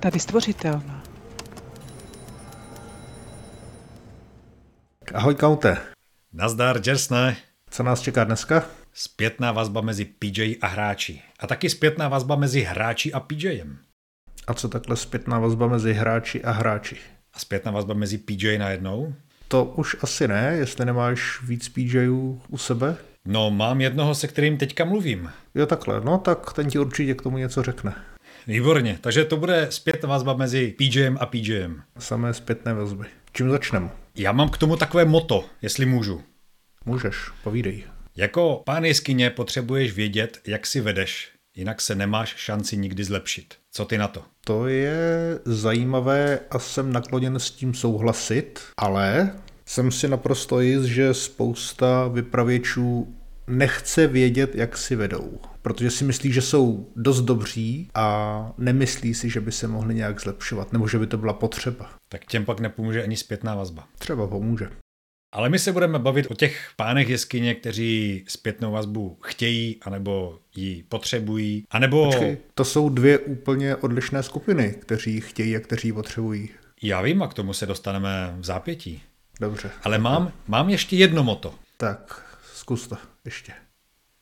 Halo? Tady stvořitelná. Ahoj, Kaute. Nazdar, Jersne. Co nás čeká dneska? Zpětná vazba mezi PJ a hráči. A taky zpětná vazba mezi hráči a PJem. A co takhle zpětná vazba mezi hráči a hráči? A zpětná vazba mezi PJ najednou? To už asi ne, jestli nemáš víc PJů u sebe. No, mám jednoho, se kterým teďka mluvím. Jo, takhle, no tak ten ti určitě k tomu něco řekne. Výborně, takže to bude zpětná vazba mezi PJem a PJem. Samé zpětné vazby. Čím začneme? Já mám k tomu takové moto, jestli můžu. Můžeš, povídej. Jako pán jeskyně potřebuješ vědět, jak si vedeš, jinak se nemáš šanci nikdy zlepšit. Co ty na to? To je zajímavé a jsem nakloněn s tím souhlasit, ale jsem si naprosto jist, že spousta vypravěčů nechce vědět, jak si vedou, protože si myslí, že jsou dost dobří a nemyslí si, že by se mohli nějak zlepšovat, nebo že by to byla potřeba. Tak těm pak nepomůže ani zpětná vazba. Třeba pomůže. Ale my se budeme bavit o těch pánech jeskyně, kteří zpětnou vazbu chtějí, anebo ji potřebují, anebo... Počkej, to jsou dvě úplně odlišné skupiny, kteří chtějí a kteří potřebují. Já vím a k tomu se dostaneme v zápětí. Dobře. Ale mám, mám ještě jedno moto. Tak, zkus to ještě.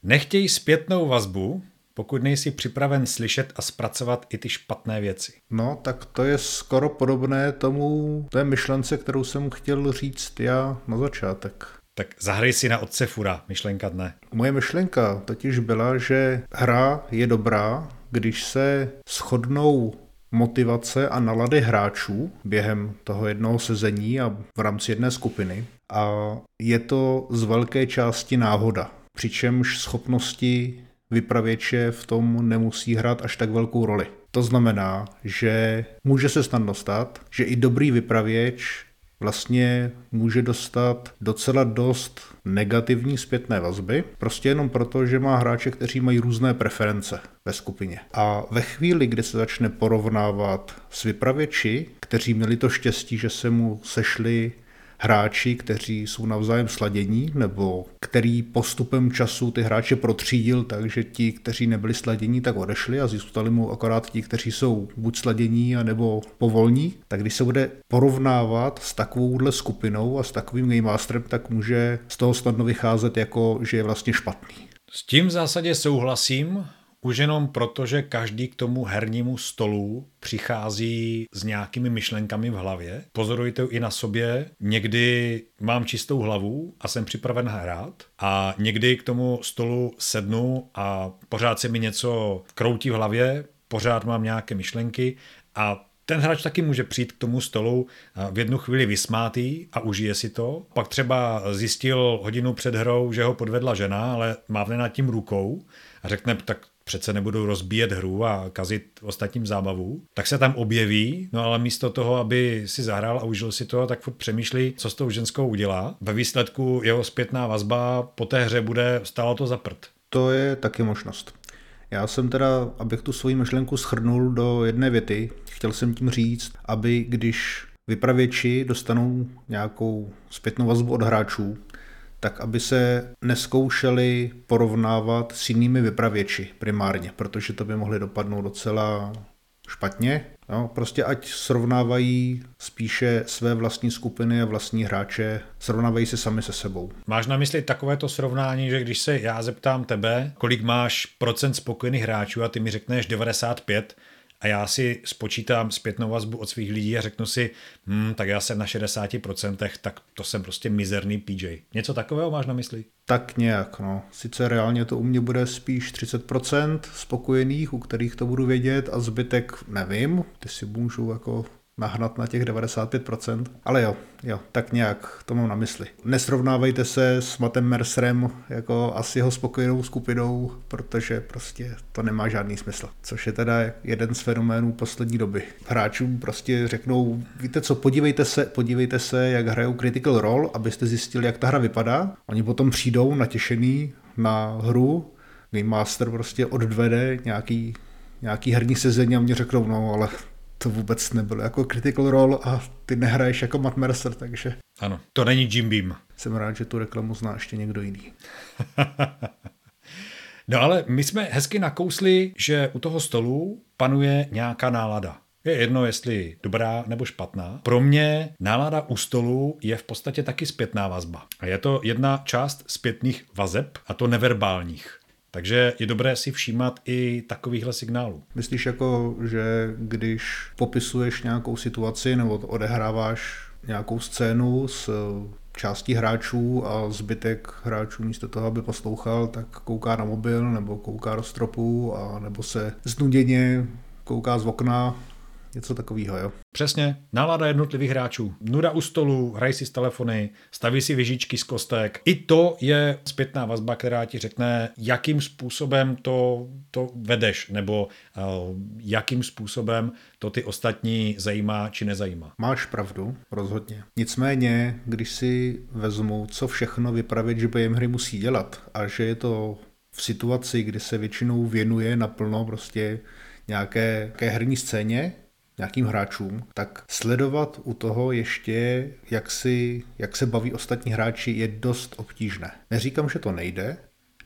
Nechtěj zpětnou vazbu, pokud nejsi připraven slyšet a zpracovat i ty špatné věci. No, tak to je skoro podobné tomu, té myšlence, kterou jsem chtěl říct já na začátek. Tak zahraj si na otce fura, myšlenka dne. Moje myšlenka totiž byla, že hra je dobrá, když se shodnou motivace a nalady hráčů během toho jednoho sezení a v rámci jedné skupiny. A je to z velké části náhoda. Přičemž schopnosti vypravěče v tom nemusí hrát až tak velkou roli. To znamená, že může se snadno stát, že i dobrý vypravěč vlastně může dostat docela dost negativní zpětné vazby, prostě jenom proto, že má hráče, kteří mají různé preference ve skupině. A ve chvíli, kdy se začne porovnávat s vypravěči, kteří měli to štěstí, že se mu sešli hráči, kteří jsou navzájem sladění, nebo který postupem času ty hráče protřídil, takže ti, kteří nebyli sladění, tak odešli a zůstali mu akorát ti, kteří jsou buď sladění, nebo povolní. Tak když se bude porovnávat s takovouhle skupinou a s takovým game masterem, tak může z toho snadno vycházet jako, že je vlastně špatný. S tím v zásadě souhlasím, už jenom proto, že každý k tomu hernímu stolu přichází s nějakými myšlenkami v hlavě. Pozorujte i na sobě. Někdy mám čistou hlavu a jsem připraven hrát a někdy k tomu stolu sednu a pořád se mi něco kroutí v hlavě, pořád mám nějaké myšlenky a ten hráč taky může přijít k tomu stolu v jednu chvíli vysmátý a užije si to. Pak třeba zjistil hodinu před hrou, že ho podvedla žena, ale mávne nad tím rukou a řekne, tak přece nebudu rozbíjet hru a kazit ostatním zábavu, tak se tam objeví, no ale místo toho, aby si zahrál a užil si to, tak furt přemýšlí, co s tou ženskou udělá. Ve výsledku jeho zpětná vazba po té hře bude stálo to za prd. To je taky možnost. Já jsem teda, abych tu svoji myšlenku schrnul do jedné věty, chtěl jsem tím říct, aby když vypravěči dostanou nějakou zpětnou vazbu od hráčů, tak aby se neskoušeli porovnávat s jinými vypravěči primárně, protože to by mohly dopadnout docela špatně. No, prostě ať srovnávají spíše své vlastní skupiny a vlastní hráče, srovnávají se sami se sebou. Máš na mysli takovéto srovnání, že když se já zeptám tebe, kolik máš procent spokojených hráčů a ty mi řekneš 95, a já si spočítám zpětnou vazbu od svých lidí a řeknu si, hm, tak já jsem na 60%, tak to jsem prostě mizerný PJ. Něco takového máš na mysli? Tak nějak, no. Sice reálně to u mě bude spíš 30% spokojených, u kterých to budu vědět a zbytek nevím, ty si můžu jako nahnat na těch 95%. Ale jo, jo, tak nějak to mám na mysli. Nesrovnávejte se s Matem Mercerem jako asi jeho spokojenou skupinou, protože prostě to nemá žádný smysl. Což je teda jeden z fenoménů poslední doby. Hráčům prostě řeknou, víte co, podívejte se, podívejte se, jak hrajou Critical Role, abyste zjistili, jak ta hra vypadá. Oni potom přijdou natěšený na hru, Game Master prostě odvede nějaký, nějaký herní sezení a mě řeknou, no ale to vůbec nebylo jako critical role a ty nehraješ jako Matt Mercer, takže... Ano, to není Jim Beam. Jsem rád, že tu reklamu zná ještě někdo jiný. No ale my jsme hezky nakousli, že u toho stolu panuje nějaká nálada. Je jedno, jestli dobrá nebo špatná. Pro mě nálada u stolu je v podstatě taky zpětná vazba. A je to jedna část zpětných vazeb, a to neverbálních. Takže je dobré si všímat i takovýchhle signálů. Myslíš jako, že když popisuješ nějakou situaci nebo odehráváš nějakou scénu s částí hráčů a zbytek hráčů místo toho, aby poslouchal, tak kouká na mobil nebo kouká do stropu a nebo se znuděně kouká z okna Něco takového, jo. Přesně, nálada jednotlivých hráčů. Nuda u stolu, hraj si s telefony, staví si vyžičky z kostek. I to je zpětná vazba, která ti řekne, jakým způsobem to, to vedeš, nebo uh, jakým způsobem to ty ostatní zajímá či nezajímá. Máš pravdu, rozhodně. Nicméně, když si vezmu, co všechno vypravit, že během hry musí dělat a že je to v situaci, kdy se většinou věnuje naplno prostě nějaké, nějaké herní scéně, nějakým hráčům, tak sledovat u toho ještě, jak, si, jak se baví ostatní hráči, je dost obtížné. Neříkám, že to nejde,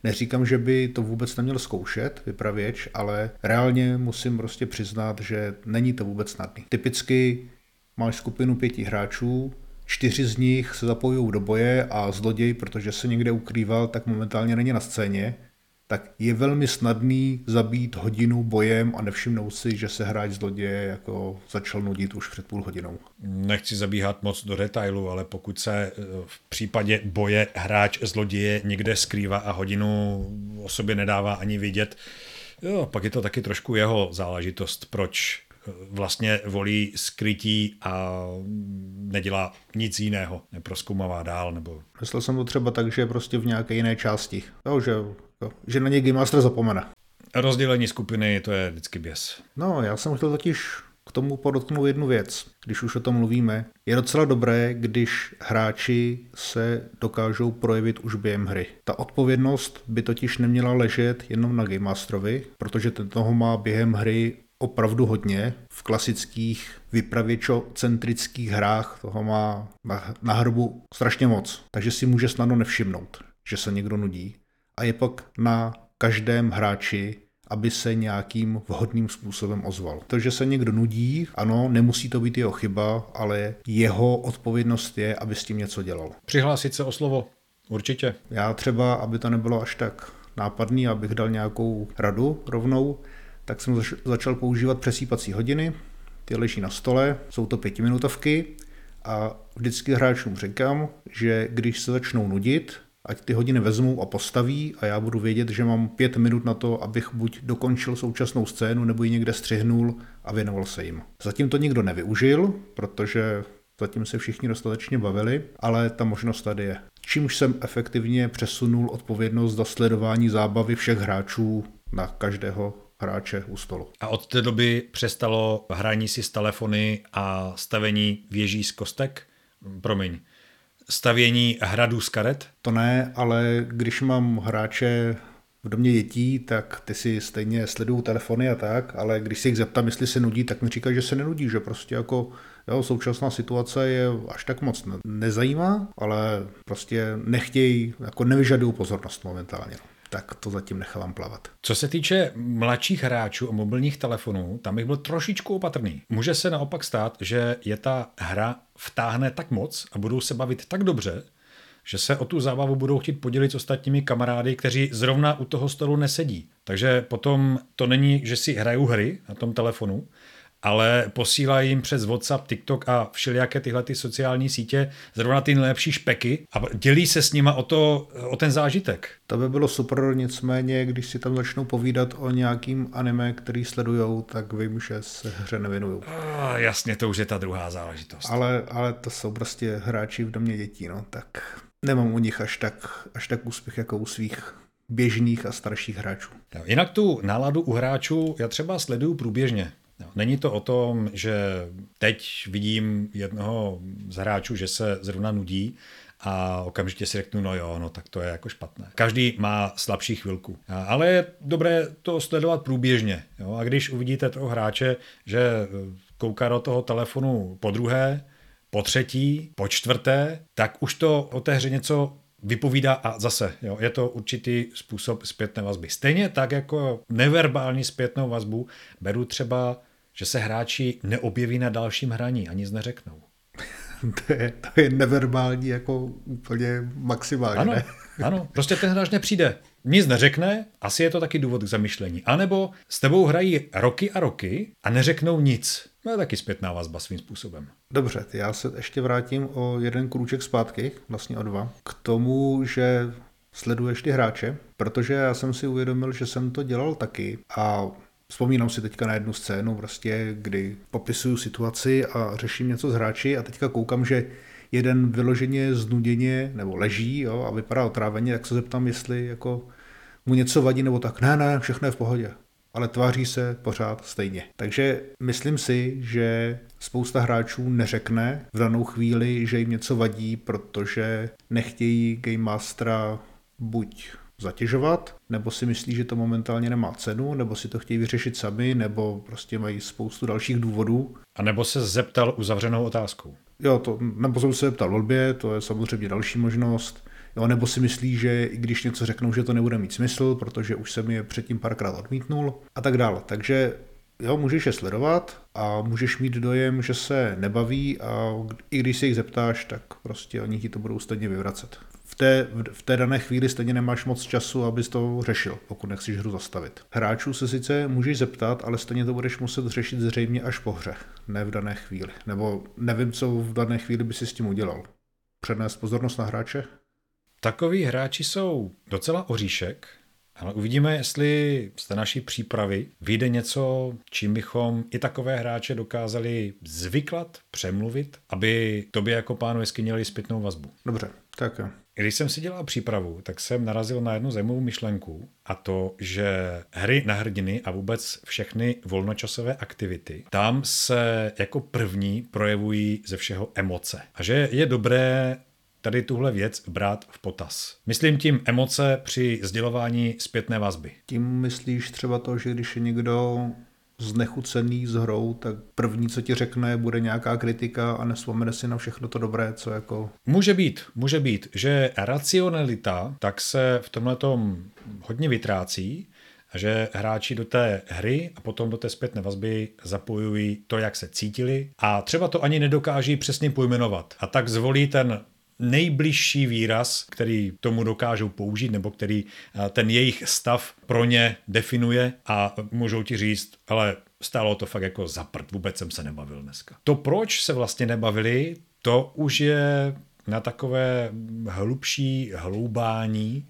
Neříkám, že by to vůbec neměl zkoušet vypravěč, ale reálně musím prostě přiznat, že není to vůbec snadný. Typicky máš skupinu pěti hráčů, čtyři z nich se zapojují do boje a zloděj, protože se někde ukrýval, tak momentálně není na scéně tak je velmi snadný zabít hodinu bojem a nevšimnout si, že se hráč zloděje jako začal nudit už před půl hodinou. Nechci zabíhat moc do detailu, ale pokud se eh, v případě boje hráč zloděje někde skrývá a hodinu o sobě nedává ani vidět, jo, pak je to taky trošku jeho záležitost, proč eh, vlastně volí skrytí a nedělá nic jiného, neproskoumává dál. Nebo... Myslel jsem to třeba tak, že prostě v nějaké jiné části. Jo, že že na něj Game Master zapomene. Rozdělení skupiny, to je vždycky běs. No, já jsem chtěl totiž k tomu podotknout jednu věc, když už o tom mluvíme. Je docela dobré, když hráči se dokážou projevit už během hry. Ta odpovědnost by totiž neměla ležet jenom na Game Masterovi, protože ten toho má během hry opravdu hodně. V klasických vypravěčocentrických hrách toho má na, na hrbu strašně moc, takže si může snadno nevšimnout, že se někdo nudí a je pak na každém hráči, aby se nějakým vhodným způsobem ozval. To, že se někdo nudí, ano, nemusí to být jeho chyba, ale jeho odpovědnost je, aby s tím něco dělal. Přihlásit se o slovo, určitě. Já třeba, aby to nebylo až tak nápadný, abych dal nějakou radu rovnou, tak jsem začal používat přesýpací hodiny, ty leží na stole, jsou to pětiminutovky a vždycky hráčům říkám, že když se začnou nudit, ať ty hodiny vezmou a postaví a já budu vědět, že mám pět minut na to, abych buď dokončil současnou scénu, nebo ji někde střihnul a věnoval se jim. Zatím to nikdo nevyužil, protože zatím se všichni dostatečně bavili, ale ta možnost tady je. Čímž jsem efektivně přesunul odpovědnost za sledování zábavy všech hráčů na každého hráče u stolu. A od té doby přestalo hraní si s telefony a stavení věží z kostek? Promiň, stavění hradů z karet? To ne, ale když mám hráče v domě dětí, tak ty si stejně sledují telefony a tak, ale když si jich zeptám, jestli se nudí, tak mi říkají, že se nenudí, že prostě jako jo, současná situace je až tak moc nezajímá, ale prostě nechtějí, jako nevyžadují pozornost momentálně. Tak to zatím nechávám plavat. Co se týče mladších hráčů a mobilních telefonů, tam bych byl trošičku opatrný. Může se naopak stát, že je ta hra vtáhne tak moc a budou se bavit tak dobře, že se o tu zábavu budou chtít podělit s ostatními kamarády, kteří zrovna u toho stolu nesedí. Takže potom to není, že si hrajou hry na tom telefonu, ale posílají jim přes WhatsApp, TikTok a všelijaké tyhle ty sociální sítě zrovna ty nejlepší špeky a dělí se s nima o, to, o ten zážitek. To by bylo super, nicméně, když si tam začnou povídat o nějakým anime, který sledujou, tak vím, že se hře nevěnují. A, jasně, to už je ta druhá záležitost. Ale, ale to jsou prostě hráči v domě dětí, no, tak nemám u nich až tak, až tak úspěch jako u svých běžných a starších hráčů. Jinak tu náladu u hráčů já třeba sleduju průběžně. Není to o tom, že teď vidím jednoho z hráčů, že se zrovna nudí a okamžitě si řeknu, no jo, no tak to je jako špatné. Každý má slabší chvilku, ale je dobré to sledovat průběžně. Jo? A když uvidíte toho hráče, že kouká do toho telefonu po druhé, po třetí, po čtvrté, tak už to o té hře něco vypovídá a zase, jo, je to určitý způsob zpětné vazby. Stejně tak jako neverbální zpětnou vazbu beru třeba, že se hráči neobjeví na dalším hraní a nic neřeknou. to, je, to je neverbální jako úplně maximálně, ano, ne? ano, prostě ten hráč nepřijde. Nic neřekne, asi je to taky důvod k zamyšlení. A nebo s tebou hrají roky a roky a neřeknou nic. To je taky zpětná vazba svým způsobem. Dobře, já se ještě vrátím o jeden krůček zpátky, vlastně o dva, k tomu, že sleduješ ty hráče, protože já jsem si uvědomil, že jsem to dělal taky a Vzpomínám si teďka na jednu scénu, prostě, kdy popisuju situaci a řeším něco s hráči a teďka koukám, že jeden vyloženě znuděně nebo leží jo, a vypadá otráveně, tak se zeptám, jestli jako mu něco vadí nebo tak. Ne, ne, všechno je v pohodě. Ale tváří se pořád stejně. Takže myslím si, že spousta hráčů neřekne v danou chvíli, že jim něco vadí, protože nechtějí Game Mastera buď zatěžovat, nebo si myslí, že to momentálně nemá cenu, nebo si to chtějí vyřešit sami, nebo prostě mají spoustu dalších důvodů. A nebo se zeptal uzavřenou otázkou. Jo, to, nebo jsem se zeptal volbě, to je samozřejmě další možnost. Jo, nebo si myslí, že i když něco řeknou, že to nebude mít smysl, protože už jsem je předtím párkrát odmítnul a tak dále. Takže jo, můžeš je sledovat a můžeš mít dojem, že se nebaví a i když se jich zeptáš, tak prostě oni ti to budou stejně vyvracet v té, v té dané chvíli stejně nemáš moc času, abys to řešil, pokud nechceš hru zastavit. Hráčů se sice můžeš zeptat, ale stejně to budeš muset řešit zřejmě až po hře, ne v dané chvíli. Nebo nevím, co v dané chvíli by si s tím udělal. Přednést pozornost na hráče? Takoví hráči jsou docela oříšek, ale uvidíme, jestli z té naší přípravy vyjde něco, čím bychom i takové hráče dokázali zvyklat, přemluvit, aby tobě jako pánu jeskyně měli zpětnou vazbu. Dobře, tak jo. Když jsem si dělal přípravu, tak jsem narazil na jednu zajímavou myšlenku a to, že hry na hrdiny a vůbec všechny volnočasové aktivity, tam se jako první projevují ze všeho emoce. A že je dobré tady tuhle věc brát v potaz. Myslím tím emoce při sdělování zpětné vazby. Tím myslíš třeba to, že když je někdo znechucený s hrou, tak první, co ti řekne, bude nějaká kritika a nesvomene si na všechno to dobré, co jako... Může být, může být, že racionalita tak se v tomhle hodně vytrácí, že hráči do té hry a potom do té zpětné vazby zapojují to, jak se cítili a třeba to ani nedokáží přesně pojmenovat. A tak zvolí ten nejbližší výraz, který tomu dokážou použít, nebo který eh, ten jejich stav pro ně definuje a můžou ti říct, ale stálo to fakt jako za prd, vůbec jsem se nebavil dneska. To, proč se vlastně nebavili, to už je na takové hlubší hloubání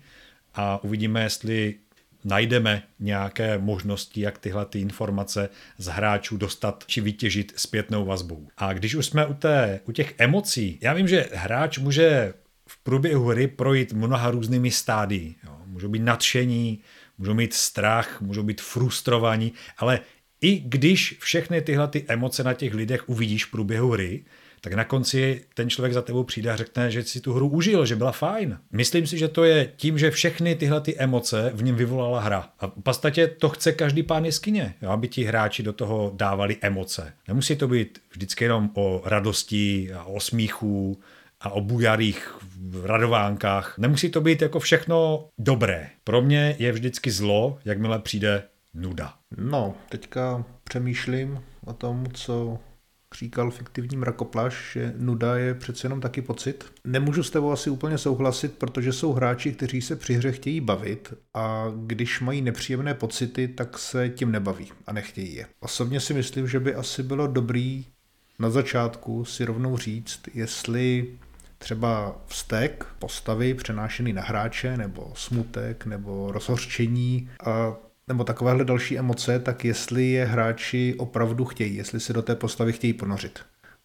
a uvidíme, jestli najdeme nějaké možnosti, jak tyhle ty informace z hráčů dostat či vytěžit zpětnou vazbou. A když už jsme u, té, u těch emocí, já vím, že hráč může v průběhu hry projít mnoha různými stády. Jo. Můžou být nadšení, můžou mít strach, můžou být frustrovaní, ale i když všechny tyhle ty emoce na těch lidech uvidíš v průběhu hry, tak na konci ten člověk za tebou přijde a řekne, že si tu hru užil, že byla fajn. Myslím si, že to je tím, že všechny tyhle ty emoce v něm vyvolala hra. A v podstatě to chce každý pán jeskyně, aby ti hráči do toho dávali emoce. Nemusí to být vždycky jenom o radosti a o smíchu a o bujarých radovánkách. Nemusí to být jako všechno dobré. Pro mě je vždycky zlo, jakmile přijde nuda. No, teďka přemýšlím o tom, co říkal fiktivní mrakoplaš, že nuda je přece jenom taky pocit. Nemůžu s tebou asi úplně souhlasit, protože jsou hráči, kteří se při hře chtějí bavit a když mají nepříjemné pocity, tak se tím nebaví a nechtějí je. Osobně si myslím, že by asi bylo dobrý na začátku si rovnou říct, jestli třeba vztek postavy přenášený na hráče, nebo smutek, nebo rozhořčení a nebo takovéhle další emoce, tak jestli je hráči opravdu chtějí, jestli se do té postavy chtějí ponořit.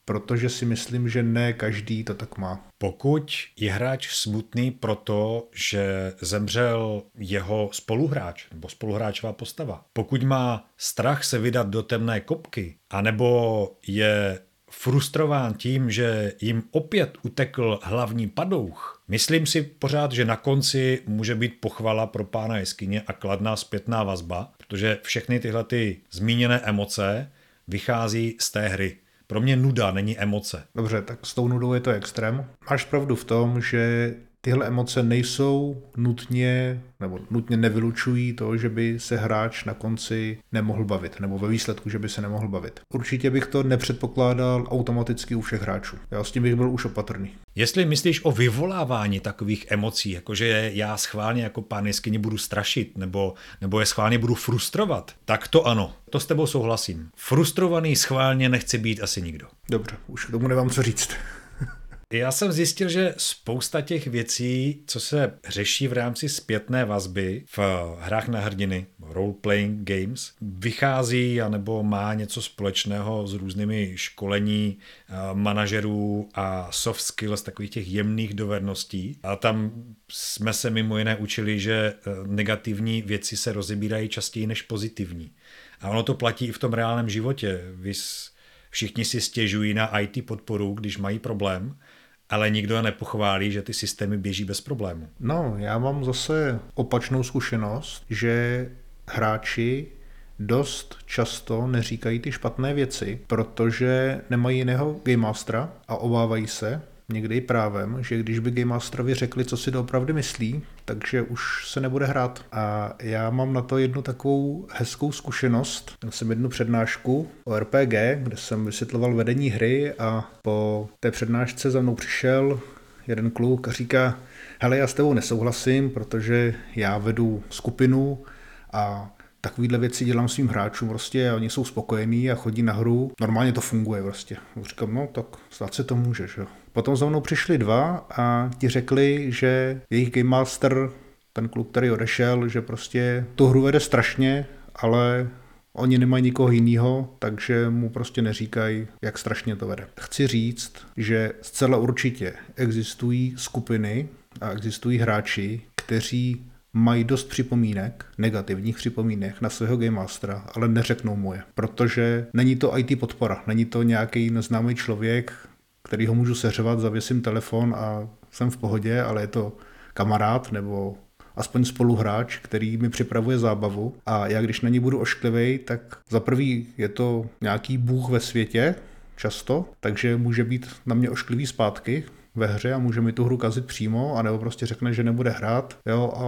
Protože si myslím, že ne každý to tak má. Pokud je hráč smutný proto, že zemřel jeho spoluhráč nebo spoluhráčová postava, pokud má strach se vydat do temné kopky, anebo je frustrován tím, že jim opět utekl hlavní padouch, myslím si pořád, že na konci může být pochvala pro pána jeskyně a kladná zpětná vazba, protože všechny tyhle ty zmíněné emoce vychází z té hry. Pro mě nuda není emoce. Dobře, tak s tou nudou je to extrém. Máš pravdu v tom, že tyhle emoce nejsou nutně nebo nutně nevylučují to, že by se hráč na konci nemohl bavit, nebo ve výsledku, že by se nemohl bavit. Určitě bych to nepředpokládal automaticky u všech hráčů. Já s tím bych byl už opatrný. Jestli myslíš o vyvolávání takových emocí, jakože já schválně jako pán jeskyně budu strašit, nebo, nebo je schválně budu frustrovat, tak to ano, to s tebou souhlasím. Frustrovaný schválně nechce být asi nikdo. Dobře, už k tomu nemám co říct. Já jsem zjistil, že spousta těch věcí, co se řeší v rámci zpětné vazby v hrách na hrdiny, role-playing games, vychází anebo má něco společného s různými školení eh, manažerů a soft skills, takových těch jemných dovedností. A tam jsme se mimo jiné učili, že eh, negativní věci se rozebírají častěji než pozitivní. A ono to platí i v tom reálném životě. Vys Všichni si stěžují na IT podporu, když mají problém, ale nikdo nepochválí, že ty systémy běží bez problému. No, já mám zase opačnou zkušenost, že hráči dost často neříkají ty špatné věci, protože nemají jiného game mastera a obávají se, někdy právem, že když by Game Masterovi řekli, co si doopravdy myslí, takže už se nebude hrát. A já mám na to jednu takovou hezkou zkušenost. Měl jsem jednu přednášku o RPG, kde jsem vysvětloval vedení hry a po té přednášce za mnou přišel jeden kluk a říká, hele, já s tebou nesouhlasím, protože já vedu skupinu a takovýhle věci dělám svým hráčům prostě a oni jsou spokojení a chodí na hru. Normálně to funguje prostě. Říkám, no tak stát se to může, že jo. Potom za mnou přišli dva a ti řekli, že jejich Game Master, ten kluk, který odešel, že prostě tu hru vede strašně, ale oni nemají nikoho jiného, takže mu prostě neříkají, jak strašně to vede. Chci říct, že zcela určitě existují skupiny a existují hráči, kteří mají dost připomínek, negativních připomínek na svého Game Mastera, ale neřeknou mu je, protože není to IT podpora, není to nějaký neznámý člověk, který ho můžu seřvat, zavěsím telefon a jsem v pohodě, ale je to kamarád nebo aspoň spoluhráč, který mi připravuje zábavu. A já když na ní budu ošklivý, tak za prvý je to nějaký bůh ve světě, často, takže může být na mě ošklivý zpátky ve hře a může mi tu hru kazit přímo, anebo prostě řekne, že nebude hrát, jo, a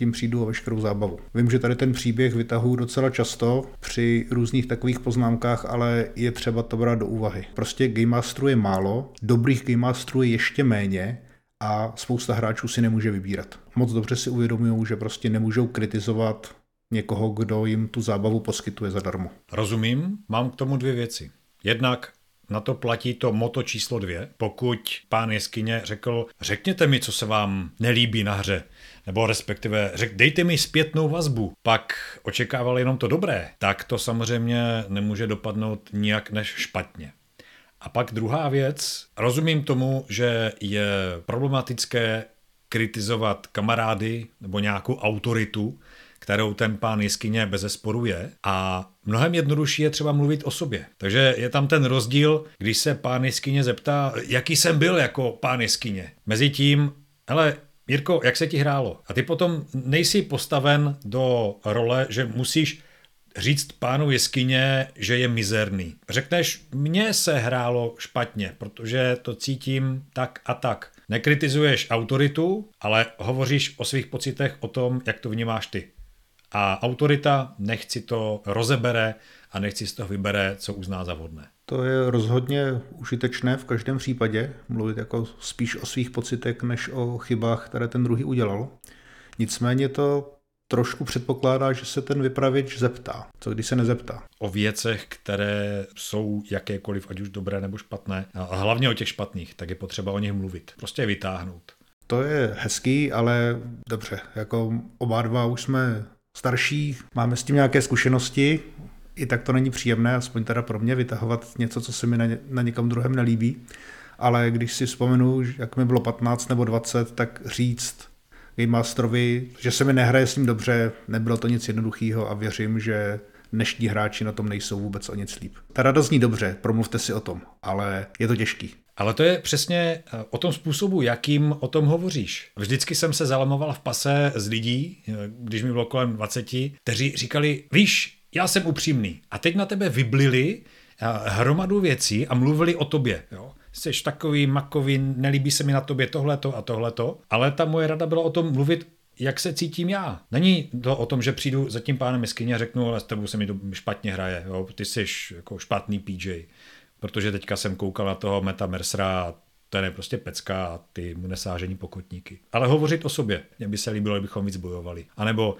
tím přijdu o veškerou zábavu. Vím, že tady ten příběh vytahuju docela často při různých takových poznámkách, ale je třeba to brát do úvahy. Prostě Game Masterů je málo, dobrých Game Masterů je ještě méně a spousta hráčů si nemůže vybírat. Moc dobře si uvědomují, že prostě nemůžou kritizovat někoho, kdo jim tu zábavu poskytuje zadarmo. Rozumím, mám k tomu dvě věci. Jednak na to platí to moto číslo dvě. Pokud pán jeskyně řekl, řekněte mi, co se vám nelíbí na hře, nebo respektive řek, dejte mi zpětnou vazbu, pak očekával jenom to dobré, tak to samozřejmě nemůže dopadnout nijak než špatně. A pak druhá věc, rozumím tomu, že je problematické kritizovat kamarády nebo nějakou autoritu, kterou ten pán jeskyně bez je. A mnohem jednodušší je třeba mluvit o sobě. Takže je tam ten rozdíl, když se pán jeskyně zeptá, jaký jsem byl jako pán jeskyně. Mezi tím, hele, Jirko, jak se ti hrálo? A ty potom nejsi postaven do role, že musíš říct pánu jeskyně, že je mizerný. Řekneš, mně se hrálo špatně, protože to cítím tak a tak. Nekritizuješ autoritu, ale hovoříš o svých pocitech, o tom, jak to vnímáš ty. A autorita nechci to rozebere a nechci z toho vybere, co uzná za vhodné. To je rozhodně užitečné v každém případě, mluvit jako spíš o svých pocitech, než o chybách, které ten druhý udělal. Nicméně to trošku předpokládá, že se ten vypravěč zeptá. Co když se nezeptá? O věcech, které jsou jakékoliv, ať už dobré nebo špatné, a hlavně o těch špatných, tak je potřeba o nich mluvit. Prostě je vytáhnout. To je hezký, ale dobře, jako oba dva už jsme starší, máme s tím nějaké zkušenosti, i tak to není příjemné, aspoň teda pro mě, vytahovat něco, co se mi na, ně, na někom druhém nelíbí. Ale když si vzpomenu, jak mi bylo 15 nebo 20, tak říct Game Masterovi, že se mi nehraje s ním dobře, nebylo to nic jednoduchého a věřím, že dnešní hráči na tom nejsou vůbec o nic líp. Ta rada zní dobře, promluvte si o tom, ale je to těžký. Ale to je přesně eh, o tom způsobu, jakým o tom hovoříš. Vždycky jsem se zalamoval v pase z lidí, eh, když mi bylo kolem 20, kteří říkali, víš, já jsem upřímný. A teď na tebe vyblili eh, hromadu věcí a mluvili o tobě. Jo? jsi takový makový, nelíbí se mi na tobě tohleto a tohleto, ale ta moje rada byla o tom mluvit jak se cítím já. Není to o tom, že přijdu za tím pánem miskyně a řeknu, ale s tebou se mi to špatně hraje, jo? ty jsi jako špatný PJ. Protože teďka jsem koukal na toho Meta Mercera a ten je prostě pecka a ty mu nesážení pokotníky. Ale hovořit o sobě. Mně by se líbilo, kdybychom víc bojovali. A nebo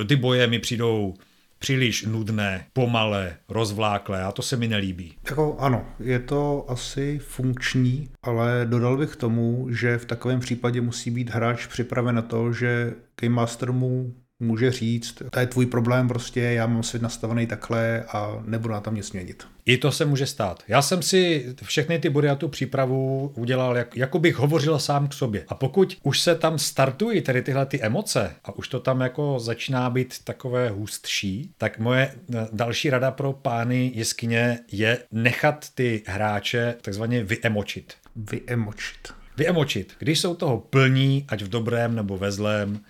eh, ty boje mi přijdou příliš nudné, pomalé, rozvláklé a to se mi nelíbí. Jako ano, je to asi funkční, ale dodal bych tomu, že v takovém případě musí být hráč připraven na to, že Game Master mu může říct, to je tvůj problém prostě, já mám svět nastavený takhle a nebudu na tom nic měnit. I to se může stát. Já jsem si všechny ty body a tu přípravu udělal, jak, jako bych hovořil sám k sobě. A pokud už se tam startují tedy tyhle ty emoce a už to tam jako začíná být takové hustší, tak moje eh, další rada pro pány jeskyně je nechat ty hráče takzvaně vyemočit. Vyemočit. Vyemočit. Když jsou toho plní, ať v dobrém nebo ve zlém,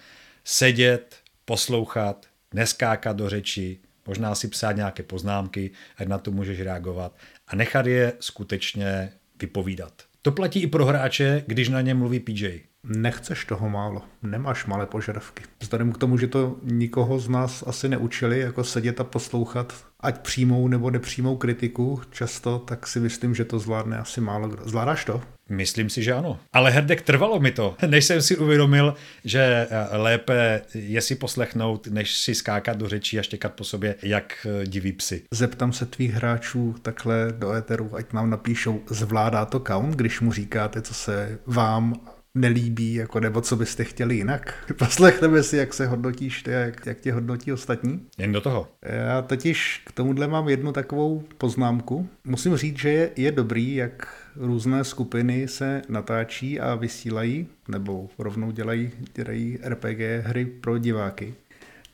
sedět, poslouchat, neskákat do řeči, možná si psát nějaké poznámky, ať na to můžeš reagovat a nechat je skutečně vypovídat. To platí i pro hráče, když na ně mluví PJ. Nechceš toho málo, nemáš malé požadavky. Vzhledem k tomu, že to nikoho z nás asi neučili, jako sedět a poslouchat, ať přijmou nebo nepřijmou kritiku často, tak si myslím, že to zvládne asi málo kdo. Zvládáš to? Myslím si, že ano. Ale herdek trvalo mi to, než jsem si uvědomil, že eh, lépe je si poslechnout, než si skákat do řečí a štěkat po sobě, jak eh, diví psy. Zeptám se tvých hráčů takhle do éteru, ať nám napíšou, zvládá to count, když mu říkáte, co se vám nelíbí, jako nebo co byste chtěli jinak. Poslechneme si, jak se hodnotíš ty, jak, jak tě hodnotí ostatní. Jen do toho. Já totiž k tomuhle mám jednu takovou poznámku. Musím říct, že je, je dobrý, jak různé skupiny se natáčí a vysílají, nebo rovnou dělají, dělají RPG hry pro diváky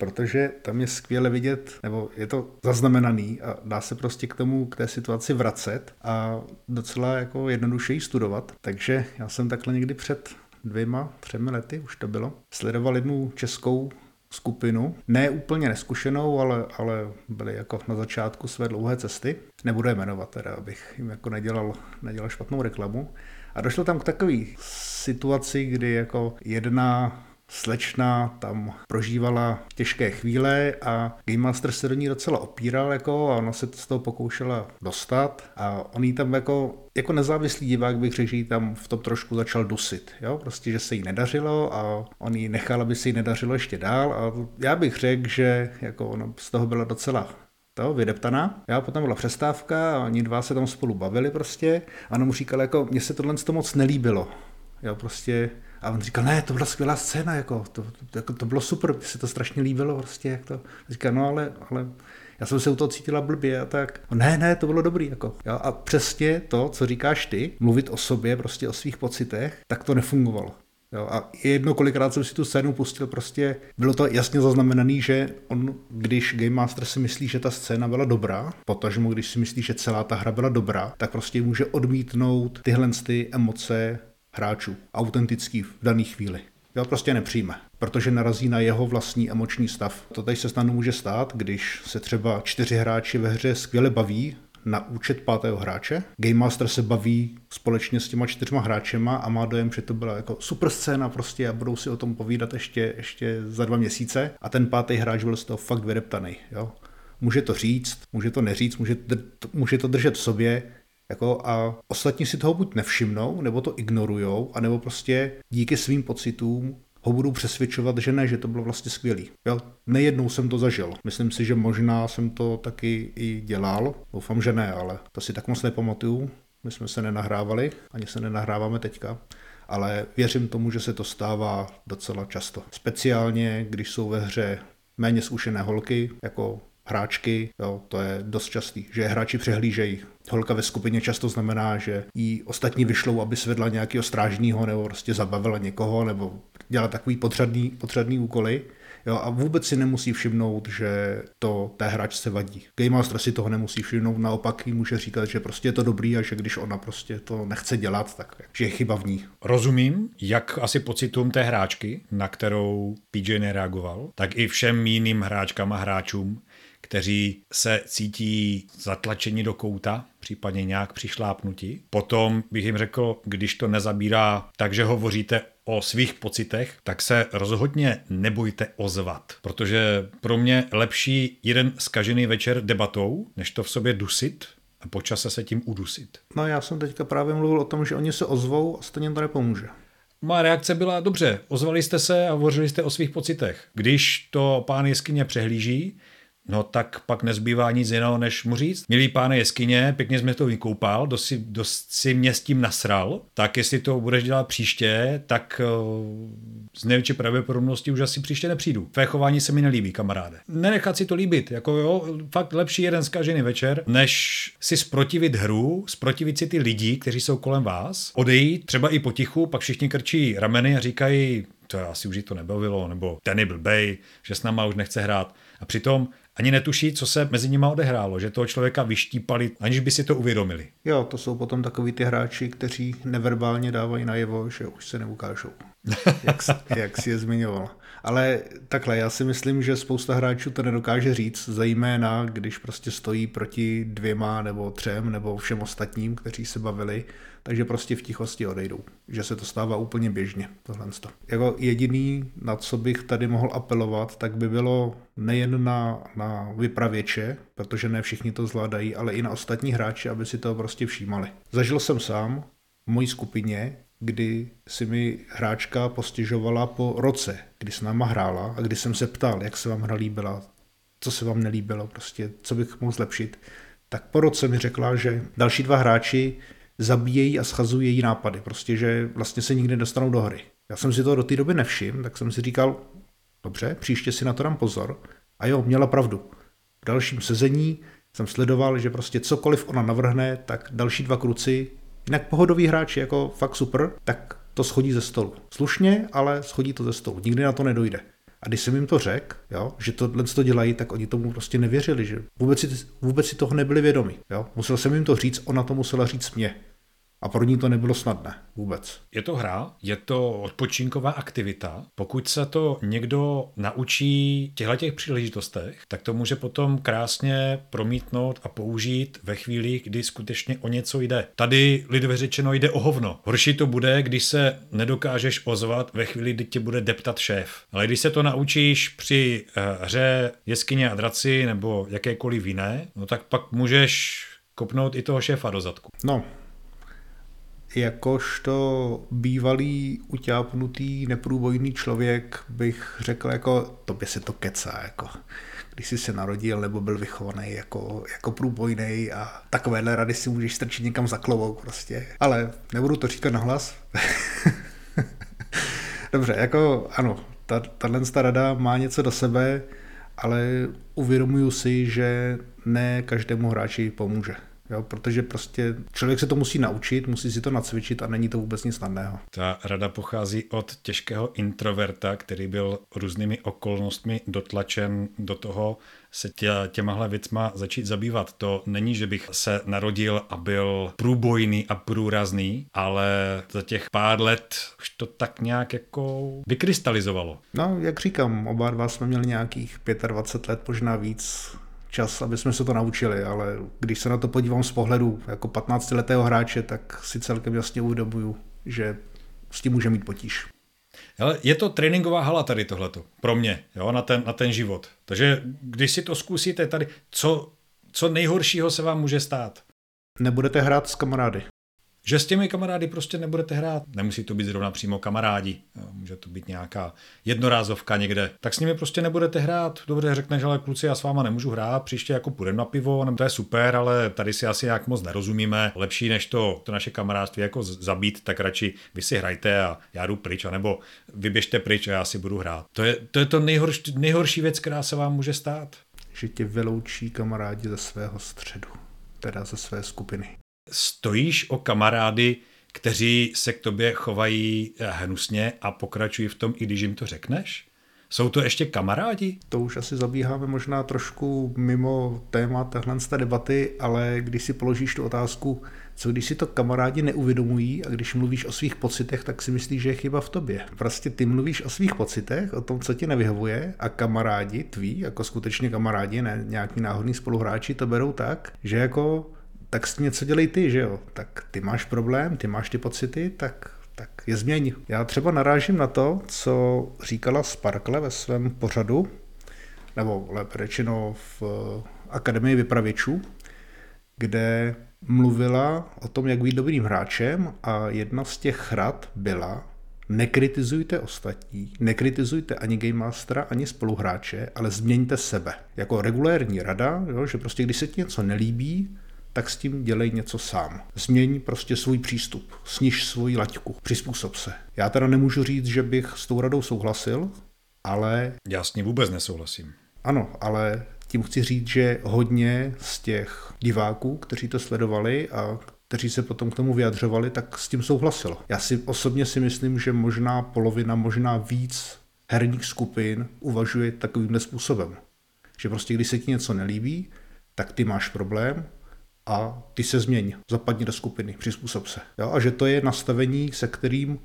protože tam je skvěle vidět, nebo je to zaznamenaný a dá se prostě k tomu, k té situaci vracet a docela jako jednodušeji studovat. Takže já jsem takhle někdy před dvěma, třemi lety, už to bylo, sledoval jednu českou skupinu, ne úplně neskušenou, ale, ale byli jako na začátku své dlouhé cesty. Nebudu je jmenovat teda, abych jim jako nedělal, nedělal špatnou reklamu. A došlo tam k takové situaci, kdy jako jedna slečna tam prožívala těžké chvíle a Game Master se do ní docela opíral jako a ona se z toho pokoušela dostat a on jí tam jako, jako nezávislý divák bych řekl, že jí tam v tom trošku začal dusit, jo, prostě, že se jí nedařilo a on jí nechal, aby se jí nedařilo ještě dál a já bych řekl, že jako ona z toho byla docela to, vydeptaná. Já potom byla přestávka a oni dva se tam spolu bavili prostě a ona mu říkala jako, mně se tohle to moc nelíbilo. Jo, prostě a on říkal, ne, to byla skvělá scéna, jako, to, to, jako, to bylo super, se to strašně líbilo, prostě, jak to. Říká, no ale, ale já jsem se u toho cítila blbě a tak. Ne, ne, to bylo dobrý. Jako. Jo, a přesně to, co říkáš ty, mluvit o sobě, prostě o svých pocitech, tak to nefungovalo. Jo, a jedno, kolikrát jsem si tu scénu pustil, prostě bylo to jasně zaznamenaný, že on, když Game Master si myslí, že ta scéna byla dobrá, potažmo, když si myslí, že celá ta hra byla dobrá, tak prostě může odmítnout tyhle ty emoce hráčů, autentický v dané chvíli. Jo, prostě nepřijme, protože narazí na jeho vlastní emoční stav. To tady se snadno může stát, když se třeba čtyři hráči ve hře skvěle baví na účet pátého hráče. Game Master se baví společně s těma čtyřma hráčema a má dojem, že to byla jako super scéna prostě a budou si o tom povídat ještě, ještě za dva měsíce a ten pátý hráč byl z toho fakt vydeptaný. Jo. Může to říct, může to neříct, může, může to držet v sobě, jako a ostatní si toho buď nevšimnou, nebo to ignorujou, anebo prostě díky svým pocitům ho budou přesvědčovat, že ne, že to bylo vlastně skvělý. Jo? Nejednou jsem to zažil. Myslím si, že možná jsem to taky i dělal. Doufám, že ne, ale to si tak moc nepamatuju. My jsme se nenahrávali, ani se nenahráváme teďka. Ale věřím tomu, že se to stává docela často. Speciálně, když jsou ve hře méně zkušené holky, jako hráčky, jo, to je dost častý, že hráči přehlížejí. Holka ve skupině často znamená, že jí ostatní vyšlou, aby svedla nějakého strážního nebo prostě zabavila někoho nebo dělala takový potřebný, potřebný úkoly. Jo, a vůbec si nemusí všimnout, že to té hráčce vadí. Game Master si toho nemusí všimnout, naopak jí může říkat, že prostě je to dobrý a že když ona prostě to nechce dělat, tak že je chyba v ní. Rozumím, jak asi pocitům té hráčky, na kterou PJ nereagoval, tak i všem jiným hráčkám a hráčům, kteří se cítí zatlačeni do kouta, případně nějak přišlápnutí. Potom bych jim řekl, když to nezabírá tak, že hovoříte o svých pocitech, tak se rozhodně nebojte ozvat, protože pro mě lepší jeden skažený večer debatou, než to v sobě dusit a počase se tím udusit. No já jsem teďka právě mluvil o tom, že oni se ozvou a stejně to nepomůže. Má reakce byla dobře, ozvali jste se a hovořili jste o svých pocitech. Když to pán jeskyně přehlíží, No tak pak nezbývá nic jiného, než mu říct. Milý páne jeskyně, pěkně jsme to vykoupal, dost si, dost si mě s tím nasral, tak jestli to budeš dělat příště, tak uh, z největší pravděpodobností už asi příště nepřijdu. Tvé chování se mi nelíbí, kamaráde. Nenechat si to líbit, jako jo, fakt lepší jeden zkažený večer, než si sprotivit hru, sprotivit si ty lidi, kteří jsou kolem vás, odejít třeba i potichu, pak všichni krčí rameny a říkají, to asi už to nebavilo, nebo ten je blbej, že s náma už nechce hrát. A přitom ani netuší, co se mezi nimi odehrálo, že toho člověka vyštípali, aniž by si to uvědomili. Jo, to jsou potom takový ty hráči, kteří neverbálně dávají najevo, že už se neukážou, jak, jak si je zmiňoval. Ale takhle, já si myslím, že spousta hráčů to nedokáže říct, zejména když prostě stojí proti dvěma nebo třem nebo všem ostatním, kteří se bavili, takže prostě v tichosti odejdou. Že se to stává úplně běžně, tohle. Jako jediný, na co bych tady mohl apelovat, tak by bylo nejen na, na vypravěče, protože ne všichni to zvládají, ale i na ostatní hráče, aby si to prostě všímali. Zažil jsem sám v mojí skupině, kdy si mi hráčka postěžovala po roce, kdy s náma hrála a kdy jsem se ptal, jak se vám hra líbila, co se vám nelíbilo, prostě, co bych mohl zlepšit, tak po roce mi řekla, že další dva hráči zabíjejí a schazují její nápady, prostě, že vlastně se nikdy nedostanou do hry. Já jsem si to do té doby nevšiml, tak jsem si říkal, dobře, příště si na to dám pozor. A jo, měla pravdu. V dalším sezení jsem sledoval, že prostě cokoliv ona navrhne, tak další dva kruci Jinak pohodoví hráči, jako fakt super, tak to schodí ze stolu. Slušně, ale schodí to ze stolu. Nikdy na to nedojde. A když jsem jim to řekl, jo, že tohle to dělají, tak oni tomu prostě nevěřili, že vůbec si, vůbec si toho nebyli vědomi. Jo. Musel jsem jim to říct, ona to musela říct mě. A pro ní to nebylo snadné vůbec. Je to hra, je to odpočinková aktivita. Pokud se to někdo naučí těchto těch příležitostech, tak to může potom krásně promítnout a použít ve chvíli, kdy skutečně o něco jde. Tady lidově řečeno jde o hovno. Horší to bude, když se nedokážeš ozvat ve chvíli, kdy tě bude deptat šéf. Ale když se to naučíš při uh, hře jeskyně a draci nebo jakékoliv jiné, no tak pak můžeš kopnout i toho šéfa do zadku. No, jakožto bývalý utápnutý neprůbojný člověk bych řekl jako, tobě se to kecá, jako když jsi se narodil nebo byl vychovaný jako, jako průbojný a takovéhle rady si můžeš strčit někam za klobouk prostě. Ale nebudu to říkat nahlas. Dobře, jako ano, ta, tahle rada má něco do sebe, ale uvědomuju si, že ne každému hráči pomůže. Jo, protože prostě člověk se to musí naučit, musí si to nacvičit a není to vůbec nic snadného. Ta rada pochází od těžkého introverta, který byl různými okolnostmi dotlačen do toho se tě, těmahle věcma začít zabývat. To není, že bych se narodil a byl průbojný a průrazný, ale za těch pár let už to tak nějak jako vykrystalizovalo. No, jak říkám, oba dva jsme měli nějakých 25 let, možná víc čas, aby jsme se to naučili, ale když se na to podívám z pohledu jako 15-letého hráče, tak si celkem jasně uvědomuju, že s tím může mít potíž. Ale je to tréninková hala tady tohleto, pro mě, jo, na ten, na ten život. Takže když si to zkusíte tady, co, co nejhoršího se vám může stát? Nebudete hrát s kamarády že s těmi kamarády prostě nebudete hrát. Nemusí to být zrovna přímo kamarádi, může to být nějaká jednorázovka někde. Tak s nimi prostě nebudete hrát. Dobře, řekneš, ale kluci, já s váma nemůžu hrát, příště jako půjdeme na pivo, nebo to je super, ale tady si asi nějak moc nerozumíme. Lepší než to, to naše kamarádství jako zabít, tak radši vy si hrajte a já jdu pryč, anebo vyběžte pryč a já si budu hrát. To je to, je to nejhorší, nejhorší věc, která se vám může stát. Že tě vyloučí kamarádi ze svého středu, teda ze své skupiny stojíš o kamarády, kteří se k tobě chovají eh, hnusně a pokračují v tom, i když jim to řekneš? Jsou to ještě kamarádi? To už asi zabíháme možná trošku mimo téma téhle z té debaty, ale když si položíš tu otázku, co když si to kamarádi neuvědomují a když mluvíš o svých pocitech, tak si myslíš, že je chyba v tobě. Prostě ty mluvíš o svých pocitech, o tom, co ti nevyhovuje a kamarádi tví, jako skutečně kamarádi, ne nějaký náhodný spoluhráči, to berou tak, že jako tak s něco dělej ty, že jo? Tak ty máš problém, ty máš ty pocity, tak tak je změň. Já třeba narážím na to, co říkala Sparkle ve svém pořadu, nebo lépe řečeno v Akademii vypravěčů, kde mluvila o tom, jak být dobrým hráčem a jedna z těch rad byla nekritizujte ostatní, nekritizujte ani Game Mastera, ani spoluhráče, ale změňte sebe. Jako regulérní rada, jo, že prostě když se ti něco nelíbí, tak s tím dělej něco sám. Změň prostě svůj přístup, sniž svoji laťku, přizpůsob se. Já teda nemůžu říct, že bych s tou radou souhlasil, ale... Já s ní vůbec nesouhlasím. Ano, ale tím chci říct, že hodně z těch diváků, kteří to sledovali a kteří se potom k tomu vyjadřovali, tak s tím souhlasilo. Já si osobně si myslím, že možná polovina, možná víc herních skupin uvažuje takovýmhle způsobem. Že prostě když se ti něco nelíbí, tak ty máš problém a ty se změň, zapadni do skupiny, přizpůsob se. Jo? A že to je nastavení, se kterým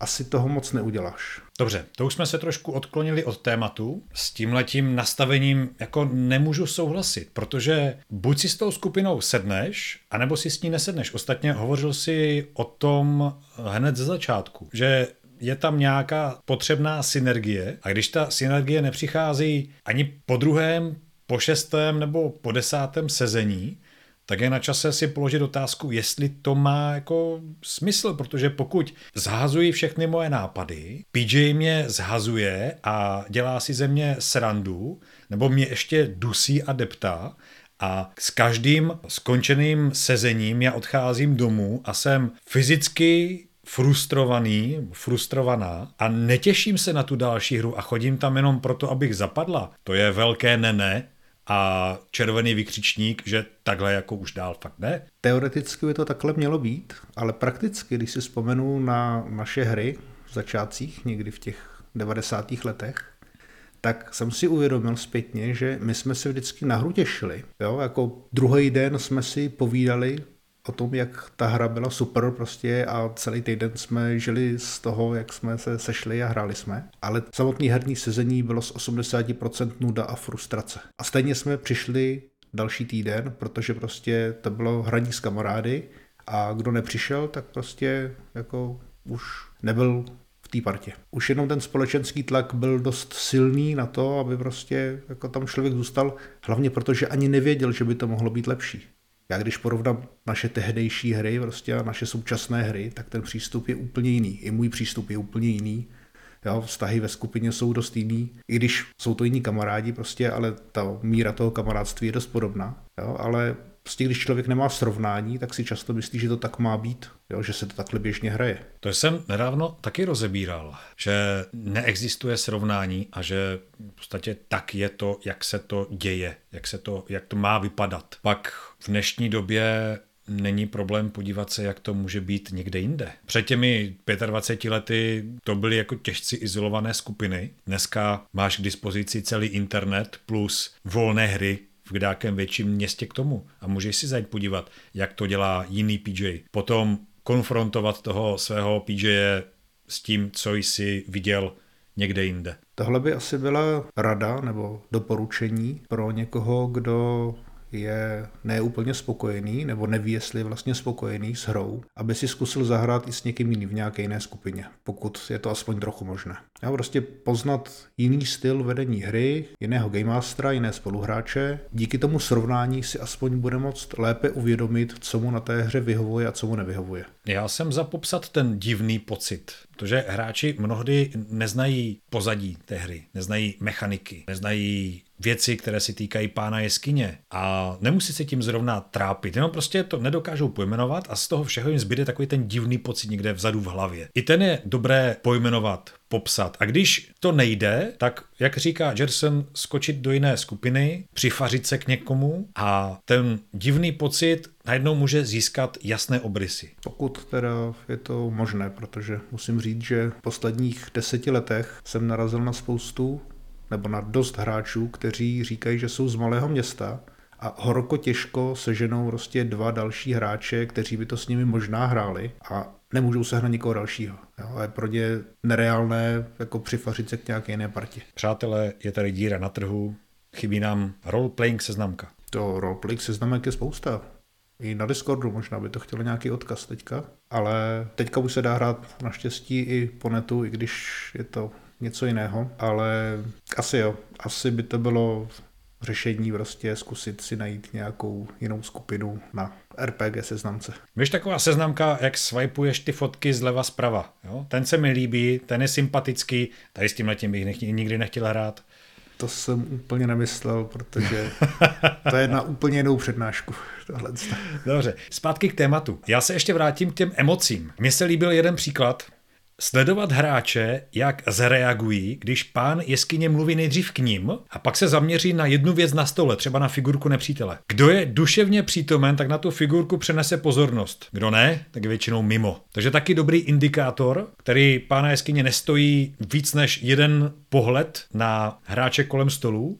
asi toho moc neuděláš. Dobře, to už jsme se trošku odklonili od tématu. S tímhletím nastavením jako nemůžu souhlasit, protože buď si s tou skupinou sedneš, anebo si s ní nesedneš. Ostatně hovořil si o tom hned ze začátku, že je tam nějaká potřebná synergie a když ta synergie nepřichází ani po druhém, po šestém nebo po desátém sezení, tak je na čase si položit otázku, jestli to má jako smysl, protože pokud zhazují všechny moje nápady, PJ mě zhazuje a dělá si ze mě srandu, nebo mě ještě dusí a deptá, a s každým skončeným sezením já odcházím domů a jsem fyzicky frustrovaný, frustrovaná a netěším se na tu další hru a chodím tam jenom proto, abych zapadla. To je velké nene a červený vykřičník, že takhle jako už dál fakt ne. Teoreticky by to takhle mělo být, ale prakticky, když si vzpomenu na naše hry v začátcích, někdy v těch 90. letech, tak jsem si uvědomil zpětně, že my jsme se vždycky na hru těšili. Jo? Jako druhý den jsme si povídali o tom, jak ta hra byla super prostě a celý týden jsme žili z toho, jak jsme se sešli a hráli jsme. Ale samotný herní sezení bylo z 80% nuda a frustrace. A stejně jsme přišli další týden, protože prostě to bylo hraní s kamarády a kdo nepřišel, tak prostě jako už nebyl v té partě. Už jenom ten společenský tlak byl dost silný na to, aby prostě jako tam člověk zůstal, hlavně protože ani nevěděl, že by to mohlo být lepší. Já když porovnám naše tehdejší hry prostě a naše současné hry, tak ten přístup je úplně jiný. I můj přístup je úplně jiný. Jo, vztahy ve skupině jsou dost jiný, i když jsou to jiní kamarádi prostě, ale ta míra toho kamarádství je dost podobná. Jo, ale prostě když člověk nemá srovnání, tak si často myslí, že to tak má být, jo, že se to takhle běžně hraje. To jsem nedávno taky rozebíral, že neexistuje srovnání a že v podstatě tak je to, jak se to děje, jak, se to, jak to má vypadat. Pak v dnešní době není problém podívat se, jak to může být někde jinde. Před těmi 25 lety to byly jako těžci izolované skupiny. Dneska máš k dispozici celý internet plus volné hry, v nějakém větším městě k tomu a můžeš si zajít podívat, jak to dělá jiný PJ. Potom konfrontovat toho svého PJ s tím, co jsi viděl někde jinde. Tohle by asi byla rada nebo doporučení pro někoho, kdo je neúplně spokojený nebo neví, jestli je vlastně spokojený s hrou, aby si zkusil zahrát i s někým jiným v nějaké jiné skupině, pokud je to aspoň trochu možné. A prostě poznat jiný styl vedení hry, jiného game mastera, jiné spoluhráče. Díky tomu srovnání si aspoň bude moct lépe uvědomit, co mu na té hře vyhovuje a co mu nevyhovuje. Já jsem za popsat ten divný pocit, protože hráči mnohdy neznají pozadí té hry, neznají mechaniky, neznají věci, které si týkají pána jeskyně a nemusí se tím zrovna trápit, jenom prostě to nedokážou pojmenovat a z toho všeho jim zbyde takový ten divný pocit někde vzadu v hlavě. I ten je dobré pojmenovat, popsat. A když to nejde, tak jak říká Gerson, skočit do jiné skupiny, přifařit se k někomu a ten divný pocit najednou může získat jasné obrysy. Pokud teda je to možné, protože musím říct, že v posledních deseti letech jsem narazil na spoustu nebo na dost hráčů, kteří říkají, že jsou z malého města a horko těžko seženou prostě dva další hráče, kteří by to s nimi možná hráli a nemůžou se hnát nikoho dalšího. Jo, a je pro ně nereálné jako přifařit se k nějaké jiné partě. Přátelé, je tady díra na trhu, chybí nám role-playing seznamka. To roleplaying seznamek je spousta. I na Discordu možná by to chtělo nějaký odkaz teďka, ale teďka už se dá hrát naštěstí i po netu, i když je to něco jiného, ale asi jo, asi by to bylo řešení prostě zkusit si najít nějakou jinou skupinu na RPG seznamce. Víš, taková seznamka, jak swipuješ ty fotky zleva zprava. Jo? Ten se mi líbí, ten je sympatický, tady s tím letím bych nech, nikdy nechtěl hrát. To jsem úplně nemyslel, protože to je na úplně jinou přednášku. Tohle. Dobře, zpátky k tématu. Já se ještě vrátím k těm emocím. Mně se líbil jeden příklad, Sledovat hráče, jak zareagují, když pán jeskyně mluví nejdřív k ním a pak se zaměří na jednu věc na stole, třeba na figurku nepřítele. Kdo je duševně přítomen, tak na tu figurku přenese pozornost. Kdo ne, tak je většinou mimo. Takže taky dobrý indikátor, který pána jeskyně nestojí víc než jeden pohled na hráče kolem stolu,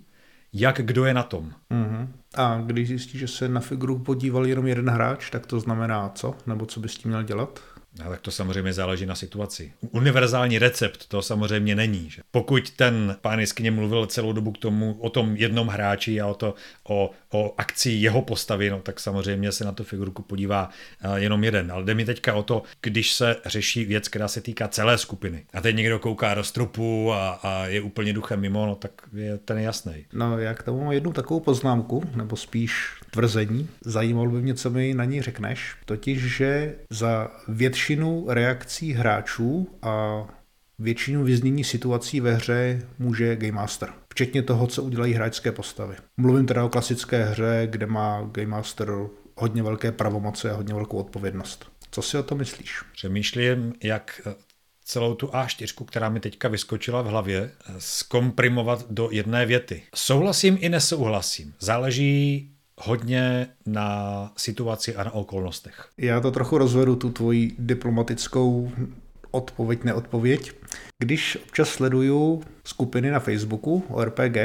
jak kdo je na tom. Mm-hmm. A když zjistí, že se na figuru podíval jenom jeden hráč, tak to znamená co? Nebo co bys tím měl dělat? No, tak to samozřejmě záleží na situaci. Univerzální recept to samozřejmě není. Že? Pokud ten pán jeskyně mluvil celou dobu k tomu, o tom jednom hráči a o, to, o, o akci jeho postavy, no, tak samozřejmě se na tu figurku podívá uh, jenom jeden. Ale jde mi teďka o to, když se řeší věc, která se týká celé skupiny. A teď někdo kouká do stropu a, a je úplně duchem mimo, no tak je ten jasný. No, já k tomu mám jednu takovou poznámku, nebo spíš tvrzení. Zajímalo by mě, co mi na ní řekneš. Totiž, že za většinu reakcí hráčů a většinu vyznění situací ve hře může Game Master. Včetně toho, co udělají hráčské postavy. Mluvím teda o klasické hře, kde má Game Master hodně velké pravomoce a hodně velkou odpovědnost. Co si o to myslíš? Přemýšlím, jak celou tu A4, která mi teďka vyskočila v hlavě, zkomprimovat do jedné věty. Souhlasím i nesouhlasím. Záleží hodně na situaci a na okolnostech. Já to trochu rozvedu, tu tvoji diplomatickou odpověď, neodpověď. Když občas sleduju skupiny na Facebooku o RPG,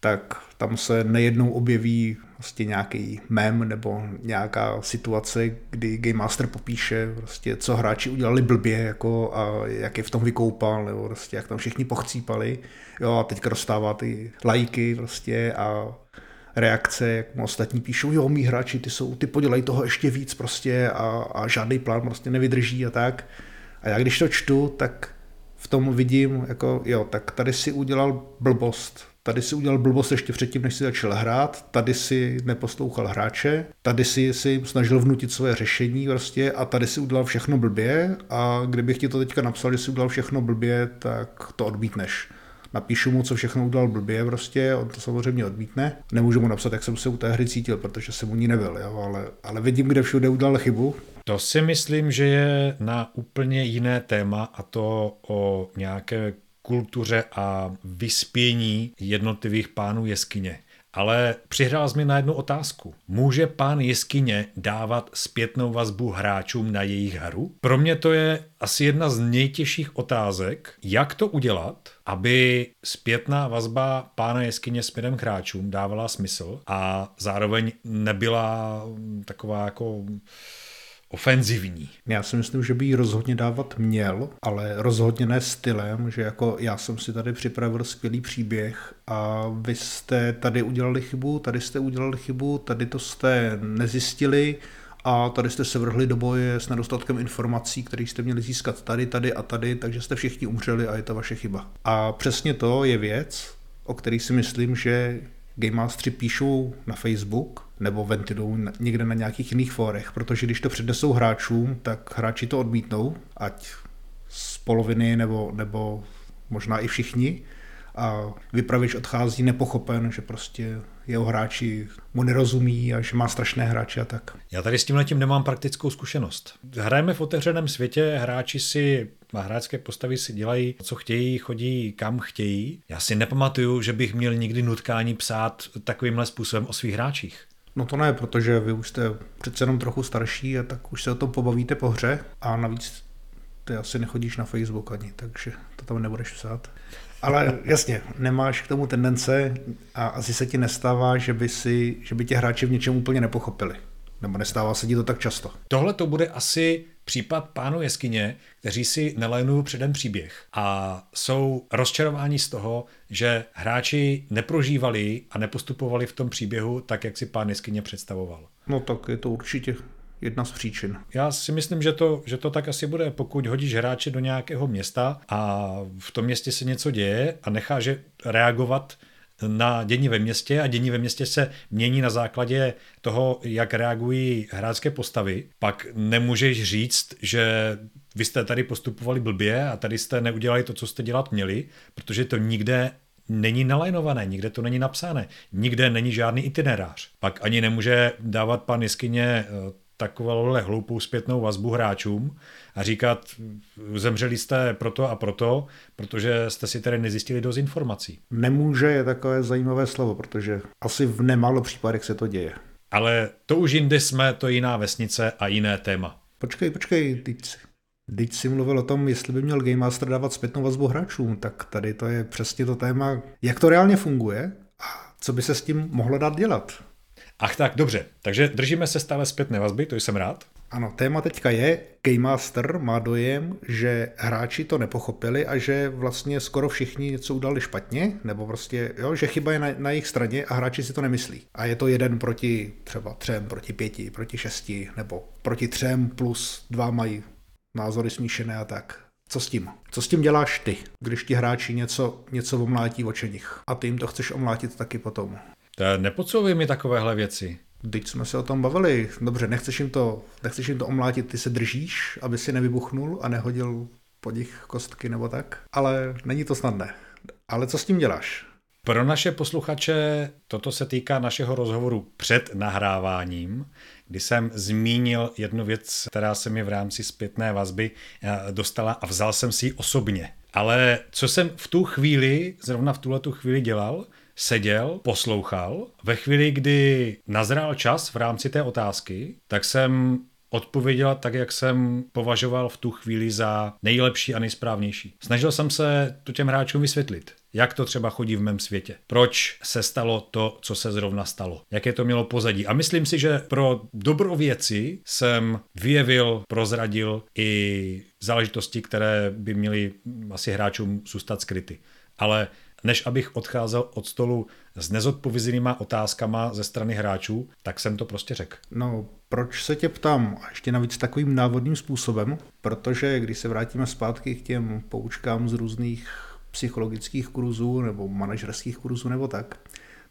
tak tam se nejednou objeví vlastně nějaký mem nebo nějaká situace, kdy Game Master popíše, prostě, co hráči udělali blbě jako, a jak je v tom vykoupal, nebo prostě, jak tam všichni pochcípali. Jo, a teďka dostává ty lajky prostě a reakce, jak mu ostatní píšou, jo, mý hráči, ty jsou, ty podělají toho ještě víc prostě a, a žádný plán prostě nevydrží a tak. A já když to čtu, tak v tom vidím, jako jo, tak tady si udělal blbost, tady si udělal blbost ještě předtím, než si začal hrát, tady si neposlouchal hráče, tady si si snažil vnutit své řešení prostě a tady si udělal všechno blbě. A kdybych ti to teďka napsal, že si udělal všechno blbě, tak to odmítneš napíšu mu, co všechno udělal blbě prostě, on to samozřejmě odmítne. Nemůžu mu napsat, jak jsem se u té hry cítil, protože jsem u ní nebyl, jo, ale, ale vidím, kde všude udělal chybu. To si myslím, že je na úplně jiné téma a to o nějaké kultuře a vyspění jednotlivých pánů jeskyně. Ale přihrál jsi mi na jednu otázku. Může pán jeskyně dávat zpětnou vazbu hráčům na jejich hru? Pro mě to je asi jedna z nejtěžších otázek, jak to udělat, aby zpětná vazba pána jeskyně směrem k hráčům dávala smysl a zároveň nebyla taková jako ofenzivní. Já si myslím, že by ji rozhodně dávat měl, ale rozhodně ne stylem, že jako já jsem si tady připravil skvělý příběh a vy jste tady udělali chybu, tady jste udělali chybu, tady to jste nezjistili, a tady jste se vrhli do boje s nedostatkem informací, které jste měli získat tady, tady a tady, takže jste všichni umřeli a je to vaše chyba. A přesně to je věc, o který si myslím, že Game Mastery píšou na Facebook nebo ventilují někde na nějakých jiných fórech, protože když to přednesou hráčům, tak hráči to odmítnou, ať z poloviny nebo, nebo možná i všichni a vypravěč odchází nepochopen, že prostě jeho hráči mu nerozumí a že má strašné hráče a tak. Já tady s tím letím nemám praktickou zkušenost. Hrajeme v otevřeném světě, hráči si a hráčské postavy si dělají, co chtějí, chodí kam chtějí. Já si nepamatuju, že bych měl nikdy nutkání psát takovýmhle způsobem o svých hráčích. No to ne, protože vy už jste přece jenom trochu starší a tak už se o tom pobavíte po hře a navíc ty asi nechodíš na Facebook ani, takže to tam nebudeš psát. Ale jasně, nemáš k tomu tendence a asi se ti nestává, že by, si, že by tě hráči v něčem úplně nepochopili. Nebo nestává se ti to tak často. Tohle to bude asi případ pánu jeskyně, kteří si nelénují předem příběh a jsou rozčarováni z toho, že hráči neprožívali a nepostupovali v tom příběhu tak, jak si pán jeskyně představoval. No tak je to určitě jedna z příčin. Já si myslím, že to, že to tak asi bude, pokud hodíš hráče do nějakého města a v tom městě se něco děje a necháš reagovat na dění ve městě a dění ve městě se mění na základě toho, jak reagují hráčské postavy, pak nemůžeš říct, že vy jste tady postupovali blbě a tady jste neudělali to, co jste dělat měli, protože to nikde není nalajnované, nikde to není napsané, nikde není žádný itinerář. Pak ani nemůže dávat pan Jeskyně eh, takovouhle hloupou zpětnou vazbu hráčům a říkat, zemřeli jste proto a proto, protože jste si tedy nezjistili dost informací. Nemůže je takové zajímavé slovo, protože asi v nemálo případech se to děje. Ale to už jinde jsme, to jiná vesnice a jiné téma. Počkej, počkej, teď si, teď si mluvil o tom, jestli by měl Game Master dávat zpětnou vazbu hráčům, tak tady to je přesně to téma, jak to reálně funguje a co by se s tím mohlo dát dělat. Ach tak, dobře. Takže držíme se stále zpětné vazby, to jsem rád. Ano, téma teďka je, Game Master má dojem, že hráči to nepochopili a že vlastně skoro všichni něco udali špatně, nebo prostě, jo, že chyba je na, na jejich straně a hráči si to nemyslí. A je to jeden proti třeba třem, proti pěti, proti šesti, nebo proti třem plus dva mají názory smíšené a tak. Co s tím? Co s tím děláš ty, když ti hráči něco, něco omlátí očeních a ty jim to chceš omlátit taky potom? Nepocouvej mi takovéhle věci. Teď jsme se o tom bavili. Dobře, nechceš jim to, nechceš jim to omlátit, ty se držíš, aby si nevybuchnul a nehodil po nich kostky nebo tak. Ale není to snadné. Ale co s tím děláš? Pro naše posluchače toto se týká našeho rozhovoru před nahráváním, kdy jsem zmínil jednu věc, která se mi v rámci zpětné vazby eh, dostala a vzal jsem si ji osobně. Ale co jsem v tu chvíli, zrovna v tuhle tu chvíli dělal, seděl, poslouchal. Ve chvíli, kdy nazrál čas v rámci té otázky, tak jsem odpověděl tak, jak jsem považoval v tu chvíli za nejlepší a nejsprávnější. Snažil jsem se to těm hráčům vysvětlit. Jak to třeba chodí v mém světě? Proč se stalo to, co se zrovna stalo? Jaké to mělo pozadí? A myslím si, že pro dobro věci jsem vyjevil, prozradil i záležitosti, které by měly asi hráčům zůstat skryty. Ale než abych odcházel od stolu s nezodpovězenýma otázkama ze strany hráčů, tak jsem to prostě řekl. No, proč se tě ptám? A ještě navíc takovým návodným způsobem, protože když se vrátíme zpátky k těm poučkám z různých psychologických kurzů nebo manažerských kurzů nebo tak,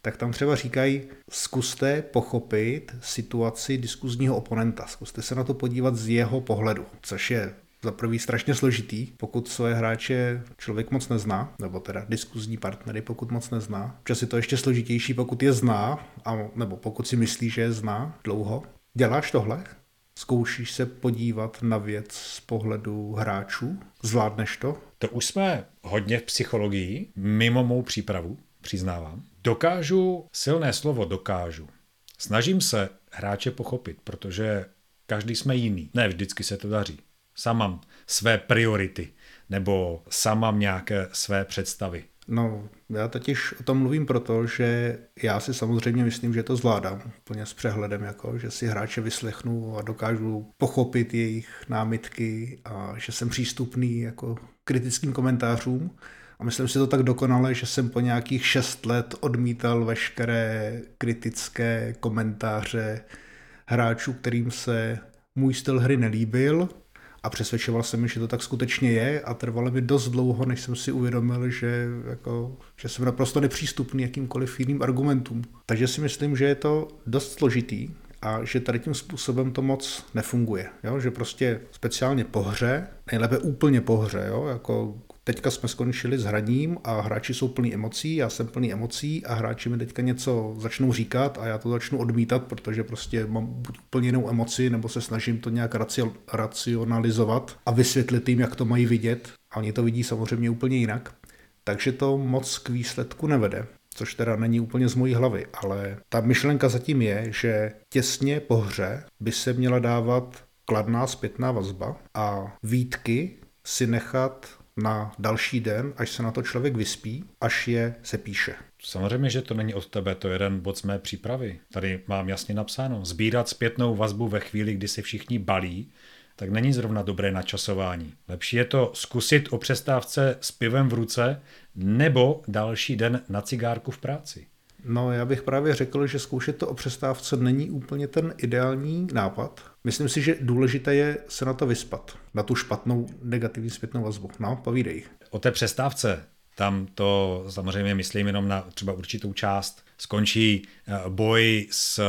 tak tam třeba říkají, zkuste pochopit situaci diskuzního oponenta, zkuste se na to podívat z jeho pohledu, což je za prvý strašně složitý, pokud svoje hráče člověk moc nezná, nebo teda diskuzní partnery, pokud moc nezná. Čas je to ještě složitější, pokud je zná, a, nebo pokud si myslí, že je zná dlouho. Děláš tohle? Zkoušíš se podívat na věc z pohledu hráčů? Zvládneš to? To už jsme hodně v psychologii, mimo mou přípravu, přiznávám. Dokážu, silné slovo dokážu. Snažím se hráče pochopit, protože každý jsme jiný. Ne vždycky se to daří. Sám mám své priority nebo sám mám nějaké své představy. No, já totiž o tom mluvím proto, že já si samozřejmě myslím, že to zvládám úplně s přehledem, jako, že si hráče vyslechnu a dokážu pochopit jejich námitky a že jsem přístupný jako kritickým komentářům. A myslím si to tak dokonale, že jsem po nějakých šest let odmítal veškeré kritické komentáře hráčů, kterým se můj styl hry nelíbil a přesvědčoval jsem že to tak skutečně je a trvalo mi dost dlouho, než jsem si uvědomil, že, jako, že jsem naprosto nepřístupný jakýmkoliv jiným argumentům. Takže si myslím, že je to dost složitý a že tady tím způsobem to moc nefunguje. Jo? Že prostě speciálně po hře, nejlépe úplně po hře, jo? jako teďka jsme skončili s hraním a hráči jsou plní emocí, já jsem plný emocí a hráči mi teďka něco začnou říkat a já to začnu odmítat, protože prostě mám buď úplně jinou emoci, nebo se snažím to nějak racionalizovat a vysvětlit jim, jak to mají vidět. A oni to vidí samozřejmě úplně jinak. Takže to moc k výsledku nevede což teda není úplně z mojí hlavy, ale ta myšlenka zatím je, že těsně po hře by se měla dávat kladná zpětná vazba a výtky si nechat na další den, až se na to člověk vyspí, až je se píše. Samozřejmě, že to není od tebe, to je jeden bod z mé přípravy. Tady mám jasně napsáno. Sbírat zpětnou vazbu ve chvíli, kdy se všichni balí, tak není zrovna dobré načasování. Lepší je to zkusit o přestávce s pivem v ruce nebo další den na cigárku v práci. No, já bych právě řekl, že zkoušet to o přestávce není úplně ten ideální nápad. Myslím si, že důležité je se na to vyspat, na tu špatnou negativní zpětnou vazbu. No, povídej. O té přestávce tam to samozřejmě myslím jenom na třeba určitou část. Skončí eh, boj s eh,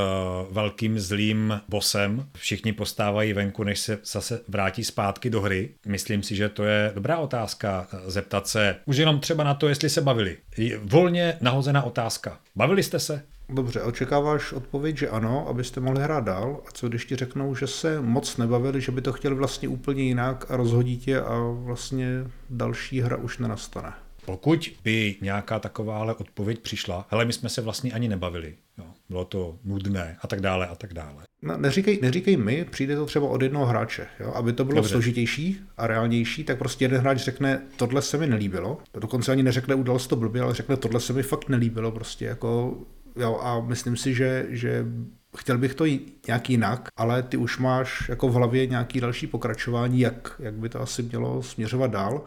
velkým zlým bosem, všichni postávají venku, než se zase vrátí zpátky do hry. Myslím si, že to je dobrá otázka eh, zeptat se už jenom třeba na to, jestli se bavili. Volně nahozená otázka. Bavili jste se? Dobře, očekáváš odpověď, že ano, abyste mohli hrát dál? A co když ti řeknou, že se moc nebavili, že by to chtěli vlastně úplně jinak a rozhodí tě a vlastně další hra už nenastane? Pokud by nějaká takováhle odpověď přišla, hele, my jsme se vlastně ani nebavili, jo, bylo to nudné a tak dále a tak dále. No, neříkej, neříkej mi, přijde to třeba od jednoho hráče. Jo? Aby to bylo Dobře. složitější a reálnější, tak prostě jeden hráč řekne, tohle se mi nelíbilo. Dokonce ani neřekne, udal se to blbě, ale řekne, tohle se mi fakt nelíbilo. Prostě jako, jo, a myslím si, že, že chtěl bych to nějak jinak, ale ty už máš jako v hlavě nějaký další pokračování, jak, jak by to asi mělo směřovat dál.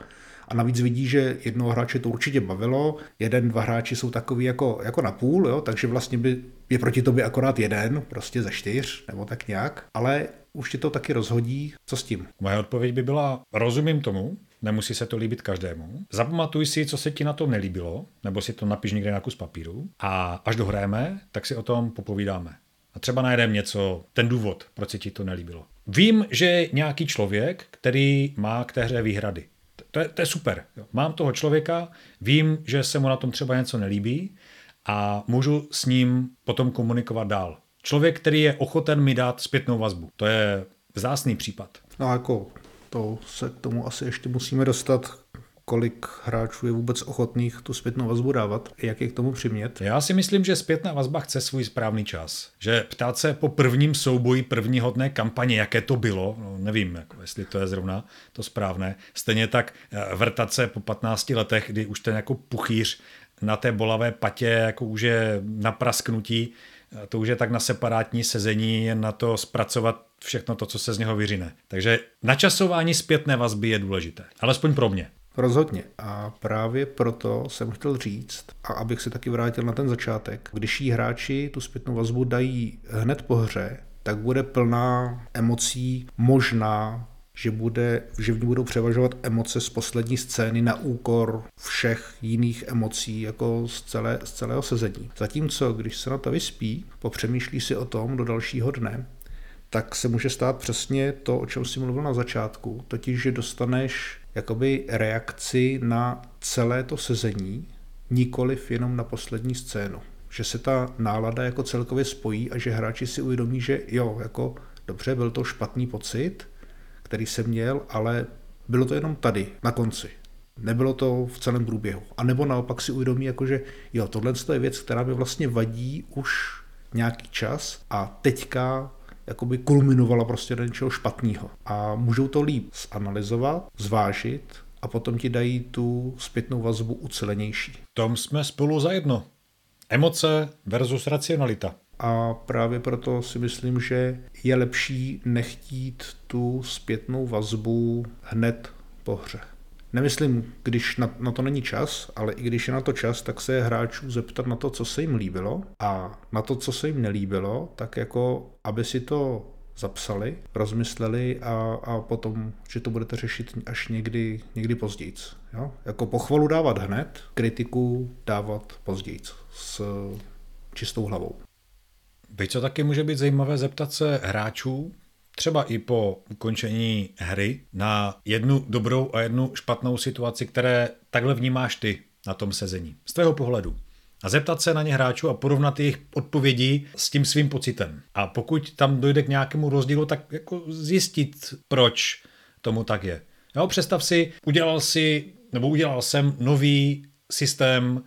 A navíc vidí, že jednoho hráče to určitě bavilo, jeden, dva hráči jsou takový jako, jako na půl, jo, takže vlastně by je proti tobě akorát jeden, prostě ze čtyř, nebo tak nějak, ale už ti to taky rozhodí, co s tím. Moje odpověď by byla, rozumím tomu, nemusí se to líbit každému. Zapamatuj si, co se ti na tom nelíbilo, nebo si to napiš někde na kus papíru a až dohrajeme, tak si o tom popovídáme. A třeba najdeme něco, ten důvod, proč se ti to nelíbilo. Vím, že nějaký člověk, který má k té hře výhrady. To je, to je super. Mám toho člověka, vím, že se mu na tom třeba něco nelíbí a můžu s ním potom komunikovat dál. Člověk, který je ochoten mi dát zpětnou vazbu. To je vzácný případ. No jako to se k tomu asi ještě musíme dostat, kolik hráčů je vůbec ochotných tu zpětnou vazbu dávat, jak je k tomu přimět? Já si myslím, že zpětná vazba chce svůj správný čas. Že ptát se po prvním souboji první hodné kampaně, jaké to bylo, no, nevím, jako, jestli to je zrovna to správné. Stejně tak eh, vrtat se po 15 letech, kdy už ten jako puchýř na té bolavé patě jako už je na prasknutí, eh, to už je tak na separátní sezení, na to zpracovat všechno to, co se z něho vyřine. Takže načasování zpětné vazby je důležité. Alespoň pro mě. Rozhodně. A právě proto jsem chtěl říct, a abych se taky vrátil na ten začátek, když jí hráči tu zpětnou vazbu dají hned po hře, tak bude plná emocí, možná že, bude, že v ní budou převažovat emoce z poslední scény na úkor všech jiných emocí, jako z, celé, z celého sezení. Zatímco, když se na to vyspí, popřemýšlí si o tom do dalšího dne, tak se může stát přesně to, o čem jsi mluvil na začátku, totiž, že dostaneš jakoby reakci na celé to sezení, nikoliv jenom na poslední scénu. Že se ta nálada jako celkově spojí a že hráči si uvědomí, že jo, jako dobře, byl to špatný pocit, který jsem měl, ale bylo to jenom tady, na konci. Nebylo to v celém průběhu. A nebo naopak si uvědomí, jako že jo, tohle je věc, která mi vlastně vadí už nějaký čas a teďka jakoby kulminovala prostě do něčeho špatného. A můžou to líp zanalizovat, zvážit a potom ti dají tu zpětnou vazbu ucelenější. Tom jsme spolu zajedno. Emoce versus racionalita. A právě proto si myslím, že je lepší nechtít tu zpětnou vazbu hned po hře. Nemyslím, když na, na to není čas, ale i když je na to čas, tak se hráčů zeptat na to, co se jim líbilo a na to, co se jim nelíbilo, tak jako, aby si to zapsali, rozmysleli a, a potom, že to budete řešit až někdy, někdy později. Jo? Jako pochvalu dávat hned, kritiku dávat později s čistou hlavou. Byť co taky může být zajímavé zeptat se hráčů, třeba i po ukončení hry na jednu dobrou a jednu špatnou situaci, které takhle vnímáš ty na tom sezení, z tvého pohledu. A zeptat se na ně hráčů a porovnat jejich odpovědi s tím svým pocitem. A pokud tam dojde k nějakému rozdílu, tak jako zjistit, proč tomu tak je. Jo, představ si, udělal si, nebo udělal jsem nový systém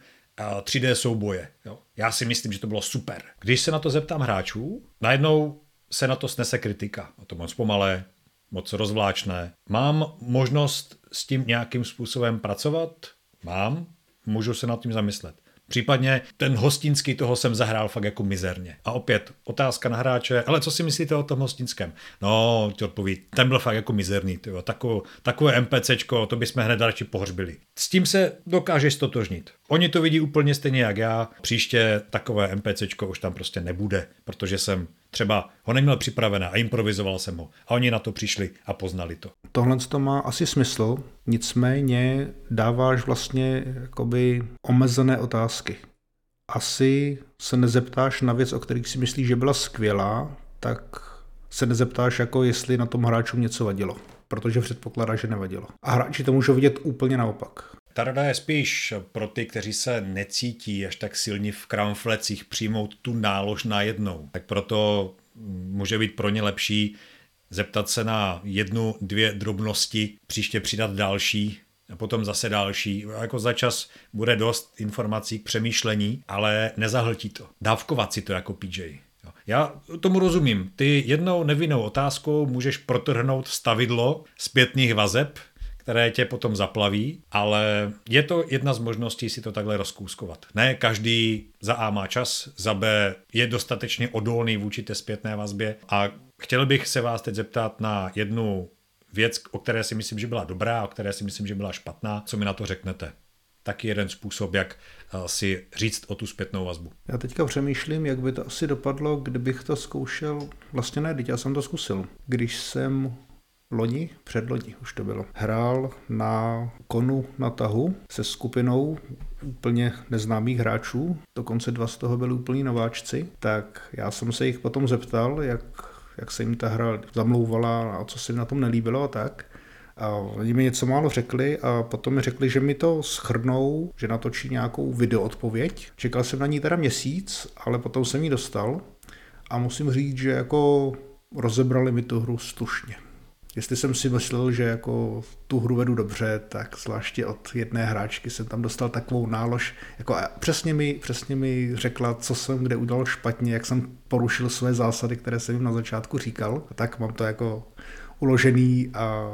3D souboje. Jo. Já si myslím, že to bylo super. Když se na to zeptám hráčů, najednou se na to snese kritika. A to moc pomalé, moc rozvláčné. Mám možnost s tím nějakým způsobem pracovat? Mám. Můžu se nad tím zamyslet. Případně ten hostinský toho jsem zahrál fakt jako mizerně. A opět otázka na hráče, ale co si myslíte o tom hostinském? No, ti odpoví, ten byl fakt jako mizerný, tyjo. Takové, takové NPCčko, to bychom hned radši pohřbili. S tím se dokážeš stotožnit. Oni to vidí úplně stejně jak já, příště takové NPCčko už tam prostě nebude, protože jsem třeba ho neměl připravené a improvizoval jsem ho. A oni na to přišli a poznali to. Tohle to má asi smysl, nicméně dáváš vlastně jakoby omezené otázky. Asi se nezeptáš na věc, o kterých si myslíš, že byla skvělá, tak se nezeptáš, jako jestli na tom hráčům něco vadilo, protože předpokládá, že nevadilo. A hráči to můžou vidět úplně naopak. Ta rada je spíš pro ty, kteří se necítí až tak silně v kramflecích přijmout tu nálož najednou. Tak proto může být pro ně lepší zeptat se na jednu, dvě drobnosti, příště přidat další, a potom zase další. Jako za čas bude dost informací k přemýšlení, ale nezahltí to. Dávkovat si to jako PJ. Já tomu rozumím. Ty jednou nevinnou otázkou můžeš protrhnout stavidlo zpětných vazeb, které tě potom zaplaví, ale je to jedna z možností si to takhle rozkouskovat. Ne každý za A má čas, za B je dostatečně odolný vůči té zpětné vazbě a chtěl bych se vás teď zeptat na jednu věc, o které si myslím, že byla dobrá, o které si myslím, že byla špatná. Co mi na to řeknete? Taky jeden způsob, jak eh, si říct o tu zpětnou vazbu. Já teďka přemýšlím, jak by to asi dopadlo, kdybych to zkoušel, vlastně ne, teď já jsem to zkusil. Když jsem loni, předloni už to bylo, hrál na konu na tahu se skupinou úplně neznámých hráčů, dokonce dva z toho byli úplní nováčci, tak já jsem se jich potom zeptal, jak, jak se jim ta hra zamlouvala a co se jim na tom nelíbilo a tak. A oni mi něco málo řekli a potom mi řekli, že mi to schrnou, že natočí nějakou videoodpověď. Čekal jsem na ní teda měsíc, ale potom jsem ji dostal a musím říct, že jako rozebrali mi tu hru slušně. Jestli jsem si myslel, že jako tu hru vedu dobře, tak zvláště od jedné hráčky jsem tam dostal takovou nálož. Jako přesně, mi, přesně mi řekla, co jsem kde udělal špatně, jak jsem porušil své zásady, které jsem jim na začátku říkal. A tak mám to jako uložený a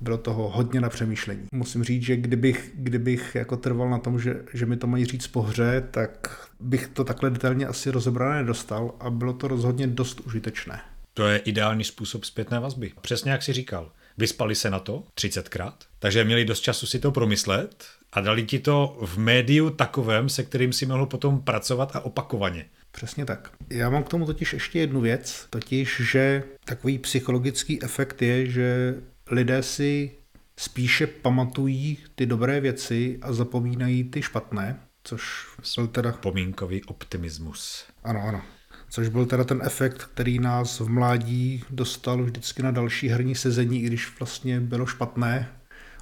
bylo toho hodně na přemýšlení. Musím říct, že kdybych, kdybych jako trval na tom, že, že mi to mají říct po hře, tak bych to takhle detailně asi rozebrané nedostal a bylo to rozhodně dost užitečné. To je ideální způsob zpětné vazby. Přesně jak si říkal. Vyspali se na to 30krát, takže měli dost času si to promyslet a dali ti to v médiu takovém, se kterým si mohl potom pracovat a opakovaně. Přesně tak. Já mám k tomu totiž ještě jednu věc, totiž, že takový psychologický efekt je, že lidé si spíše pamatují ty dobré věci a zapomínají ty špatné, což byl teda... Pomínkový optimismus. Ano, ano což byl teda ten efekt, který nás v mládí dostal vždycky na další herní sezení, i když vlastně bylo špatné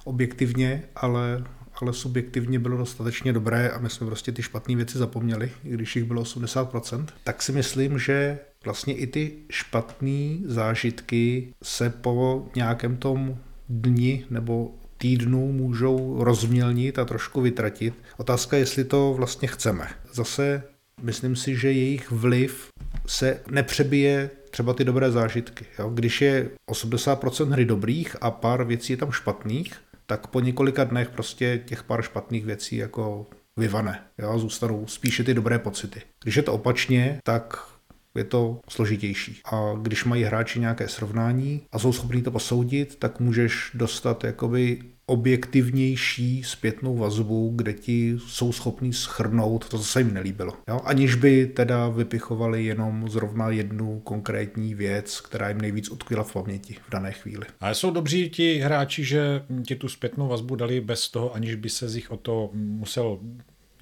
objektivně, ale, ale subjektivně bylo dostatečně dobré a my jsme prostě ty špatné věci zapomněli, i když jich bylo 80%, tak si myslím, že vlastně i ty špatné zážitky se po nějakém tom dni nebo týdnu můžou rozmělnit a trošku vytratit. Otázka je, jestli to vlastně chceme. Zase Myslím si, že jejich vliv se nepřebije třeba ty dobré zážitky. Jo? Když je 80% hry dobrých a pár věcí je tam špatných, tak po několika dnech prostě těch pár špatných věcí jako vyvane. Jo? Zůstanou spíše ty dobré pocity. Když je to opačně, tak je to složitější. A když mají hráči nějaké srovnání a jsou schopni to posoudit, tak můžeš dostat jakoby objektivnější zpětnou vazbu, kde ti jsou schopní schrnout to, co se jim nelíbilo. Jo? Aniž by teda vypichovali jenom zrovna jednu konkrétní věc, která jim nejvíc utkvěla v paměti v dané chvíli. Ale jsou dobří ti hráči, že ti tu zpětnou vazbu dali bez toho, aniž by se z jich o to musel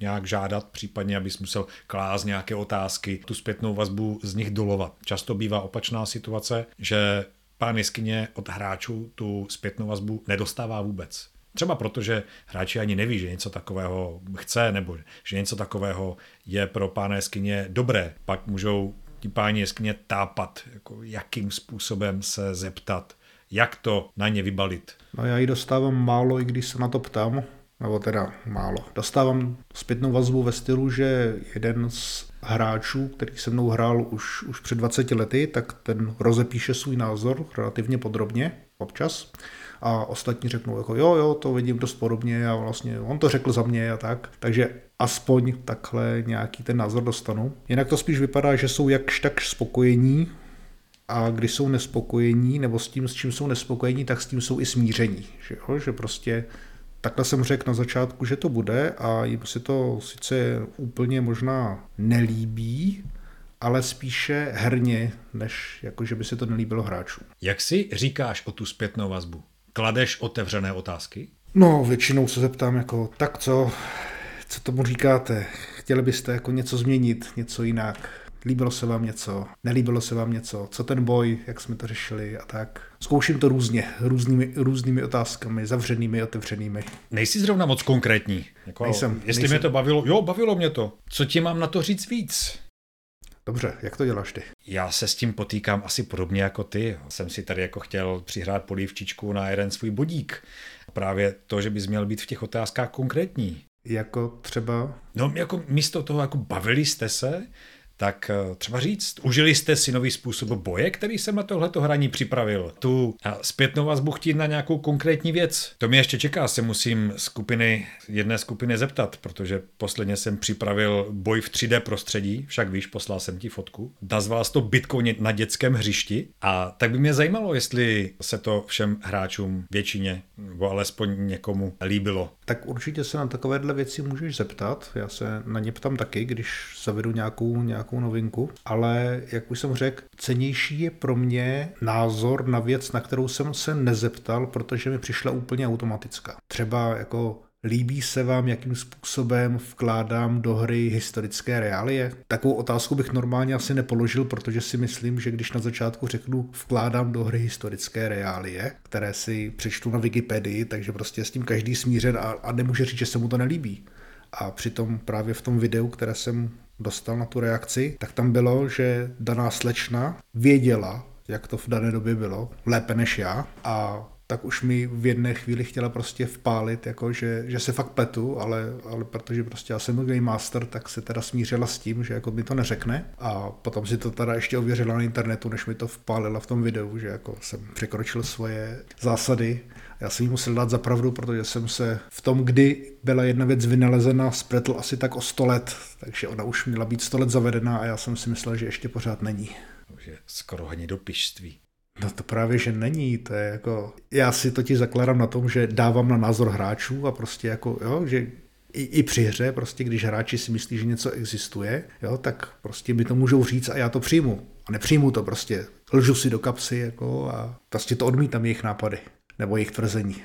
nějak žádat, případně abys musel klást nějaké otázky, tu zpětnou vazbu z nich dolovat. Často bývá opačná situace, že pán jeskyně od hráčů tu zpětnou vazbu nedostává vůbec. Třeba proto, že hráči ani neví, že něco takového chce, nebo že něco takového je pro pána jeskyně dobré. Pak můžou ti páni jeskyně tápat, jako jakým způsobem se zeptat, jak to na ně vybalit. No já ji dostávám málo, i když se na to ptám, nebo teda málo. Dostávám zpětnou vazbu ve stylu, že jeden z hráčů, který se mnou hrál už, už před 20 lety, tak ten rozepíše svůj názor relativně podrobně občas a ostatní řeknou jako jo, jo, to vidím dost podobně a vlastně on to řekl za mě a tak. Takže aspoň takhle nějaký ten názor dostanu. Jinak to spíš vypadá, že jsou jakž tak spokojení a když jsou nespokojení, nebo s tím, s čím jsou nespokojení, tak s tím jsou i smíření. Že, jo? že prostě takhle jsem řekl na začátku, že to bude a jim se to sice úplně možná nelíbí, ale spíše herně, než jako, že by se to nelíbilo hráčům. Jak si říkáš o tu zpětnou vazbu? Kladeš otevřené otázky? No, většinou se zeptám jako, tak co, co tomu říkáte? Chtěli byste jako něco změnit, něco jinak? Líbilo se vám něco? Nelíbilo se vám něco? Co ten boj? Jak jsme to řešili a tak? Zkouším to různě, různými, různými otázkami, zavřenými, otevřenými. Nejsi zrovna moc konkrétní. Jako, Nejsem, Jestli nejsem. mě to bavilo, jo, bavilo mě to. Co ti mám na to říct víc? Dobře, jak to děláš ty? Já se s tím potýkám asi podobně jako ty. Jsem si tady jako chtěl přihrát polívčičku na jeden svůj bodík. Právě to, že bys měl být v těch otázkách konkrétní. Jako třeba No jako místo toho, jako bavili jste se, tak eh, třeba říct, užili jste si nový způsob boje, který jsem na tohleto hraní připravil. Tu a zpětnou vazbu chtít na nějakou konkrétní věc. To mě ještě čeká, se musím skupiny, jedné skupiny zeptat, protože posledně jsem připravil boj v 3D prostředí, však víš, poslal jsem ti fotku. Nazval to bitkou na dětském hřišti a tak by mě zajímalo, jestli se to všem hráčům většině, nebo alespoň někomu líbilo. Tak určitě se na takovéhle věci můžeš zeptat. Já se na ně ptám taky, když zavedu nějakou, nějakou novinku. Ale jak už jsem řekl, cenější je pro mě názor na věc, na kterou jsem se nezeptal, protože mi přišla úplně automatická. Třeba jako Líbí se vám, jakým způsobem vkládám do hry historické reálie? Takovou otázku bych normálně asi nepoložil, protože si myslím, že když na začátku řeknu vkládám do hry historické reálie, které si přečtu na Wikipedii, takže prostě s tím každý smířen a, a nemůže říct, že se mu to nelíbí. A přitom právě v tom videu, které jsem dostal na tu reakci, tak tam bylo, že daná slečna věděla, jak to v dané době bylo, lépe než já a tak už mi v jedné chvíli chtěla prostě vpálit, jako že, že se fakt pletu, ale, ale protože prostě já jsem Game Master, tak se teda smířila s tím, že jako mi to neřekne a potom si to teda ještě ověřila na internetu, než mi to vpálila v tom videu, že jako jsem překročil svoje zásady. Já jsem jí musel dát za pravdu, protože jsem se v tom, kdy byla jedna věc vynalezena, spletl asi tak o 100 let, takže ona už měla být 100 let zavedená a já jsem si myslel, že ještě pořád není. Je skoro hnidopištství. No to právě, že není, to je jako, já si to ti zakládám na tom, že dávám na názor hráčů a prostě jako, jo, že i, i při hře, prostě když hráči si myslí, že něco existuje, jo, tak prostě mi to můžou říct a já to přijmu. A nepřijmu to prostě, lžu si do kapsy jako a prostě to odmítám jejich nápady nebo jejich tvrzení.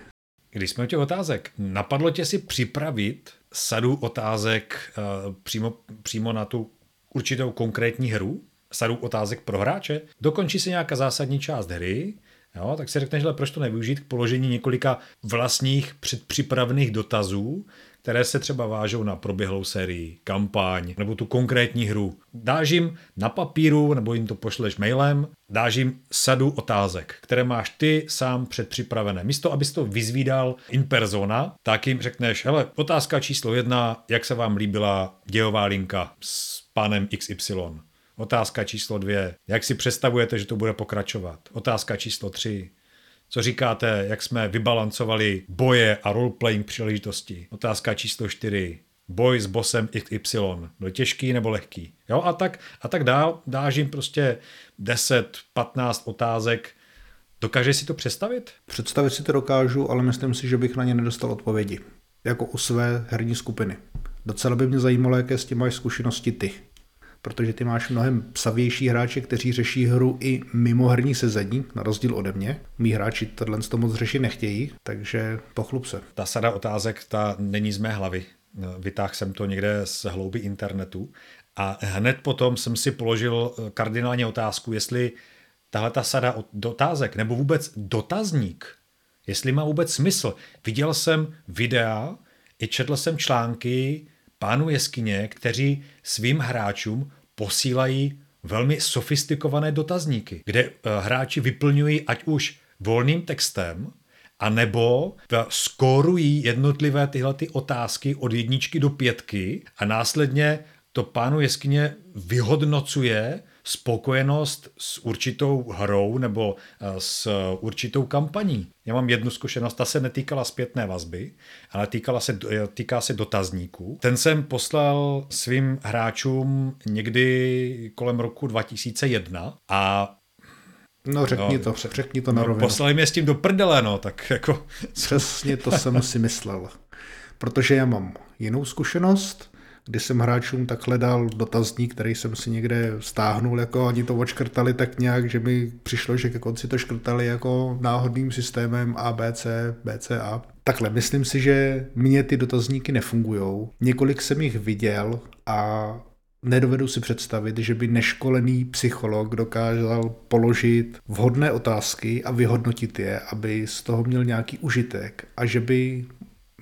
Když jsme u těch otázek, napadlo tě si připravit sadu otázek uh, přímo, přímo na tu určitou konkrétní hru? Sadu otázek pro hráče, dokončí se nějaká zásadní část hry, jo, tak si řekneš, že proč to nevyužít k položení několika vlastních předpřipravených dotazů, které se třeba vážou na proběhlou sérii, kampaň nebo tu konkrétní hru. Dáš jim na papíru, nebo jim to pošleš mailem, dáš jim sadu otázek, které máš ty sám předpřipravené. Místo, abys to vyzvídal in persona, tak jim řekneš, hele, otázka číslo jedna, jak se vám líbila dějová linka s pánem XY. Otázka číslo dvě. Jak si představujete, že to bude pokračovat? Otázka číslo tři. Co říkáte, jak jsme vybalancovali boje a roleplaying příležitosti? Otázka číslo čtyři. Boj s bosem XY. Byl těžký nebo lehký? Jo, a tak, a tak dál. Dáš jim prostě 10, 15 otázek. Dokáže si to představit? Představit si to dokážu, ale myslím si, že bych na ně nedostal odpovědi. Jako u své herní skupiny. Docela by mě zajímalo, jaké s tím máš zkušenosti ty protože ty máš mnohem psavější hráče, kteří řeší hru i mimo herní sezení, na rozdíl ode mě. Mí hráči tohle to moc řešit nechtějí, takže pochlup se. Ta sada otázek, ta není z mé hlavy. Vytáhl jsem to někde z hlouby internetu a hned potom jsem si položil kardinálně otázku, jestli tahle ta sada dotázek nebo vůbec dotazník, jestli má vůbec smysl. Viděl jsem videa, i četl jsem články pánů jeskyně, kteří svým hráčům posílají velmi sofistikované dotazníky, kde eh, hráči vyplňují ať už volným textem, a nebo skórují jednotlivé tyhle ty otázky od jedničky do pětky a následně to pánu jeskyně vyhodnocuje spokojenost s určitou hrou nebo eh, s určitou kampaní. Já mám jednu zkušenost, ta se netýkala zpětné vazby, ale týkala se, eh, týká se dotazníků. Ten jsem poslal svým hráčům někdy kolem roku 2001 a No řekni no, to, řekni to na no, rovinu. Poslali mě s tím do prdele, no, tak jako... Přesně to jsem si myslel. Protože já mám jinou zkušenost, kdy jsem hráčům takhle dal dotazník, který jsem si někde stáhnul, jako oni to odškrtali tak nějak, že mi přišlo, že ke konci to škrtali jako náhodným systémem ABC, BCA. Takhle, myslím si, že mně ty dotazníky nefungují. Několik jsem jich viděl a nedovedu si představit, že by neškolený psycholog dokázal položit vhodné otázky a vyhodnotit je, aby z toho měl nějaký užitek a že by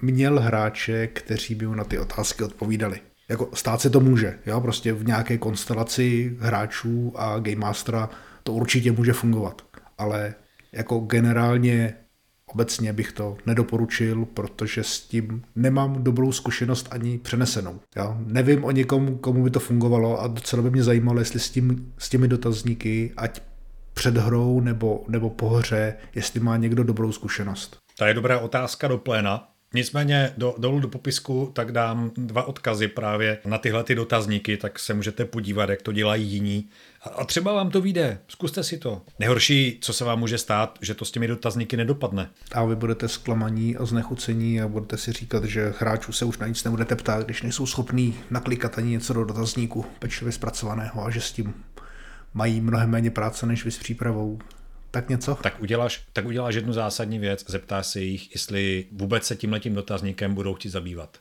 měl hráče, kteří by mu na ty otázky odpovídali. Jako stát se to může, jo? prostě v nějaké konstelaci hráčů a Game Mastera to určitě může fungovat, ale jako generálně obecně bych to nedoporučil, protože s tím nemám dobrou zkušenost ani přenesenou. Já nevím o někom, komu by to fungovalo a docela by mě zajímalo, jestli s, tím, s těmi dotazníky, ať před hrou nebo, nebo po hře, jestli má někdo dobrou zkušenost. To je dobrá otázka do pléna, Nicméně do, dolů do popisku tak dám dva odkazy právě na tyhle ty dotazníky, tak se můžete podívat, jak to dělají jiní. A, a třeba vám to vyjde, zkuste si to. Nejhorší, co se vám může stát, že to s těmi dotazníky nedopadne. A vy budete zklamaní a znechucení a budete si říkat, že hráčů se už na nic nebudete ptát, když nejsou schopní naklikat ani něco do dotazníku pečlivě zpracovaného a že s tím mají mnohem méně práce než vy s přípravou tak něco? Tak uděláš, tak uděláš jednu zásadní věc, zeptáš se jich, jestli vůbec se tímhletím dotazníkem budou chtít zabývat.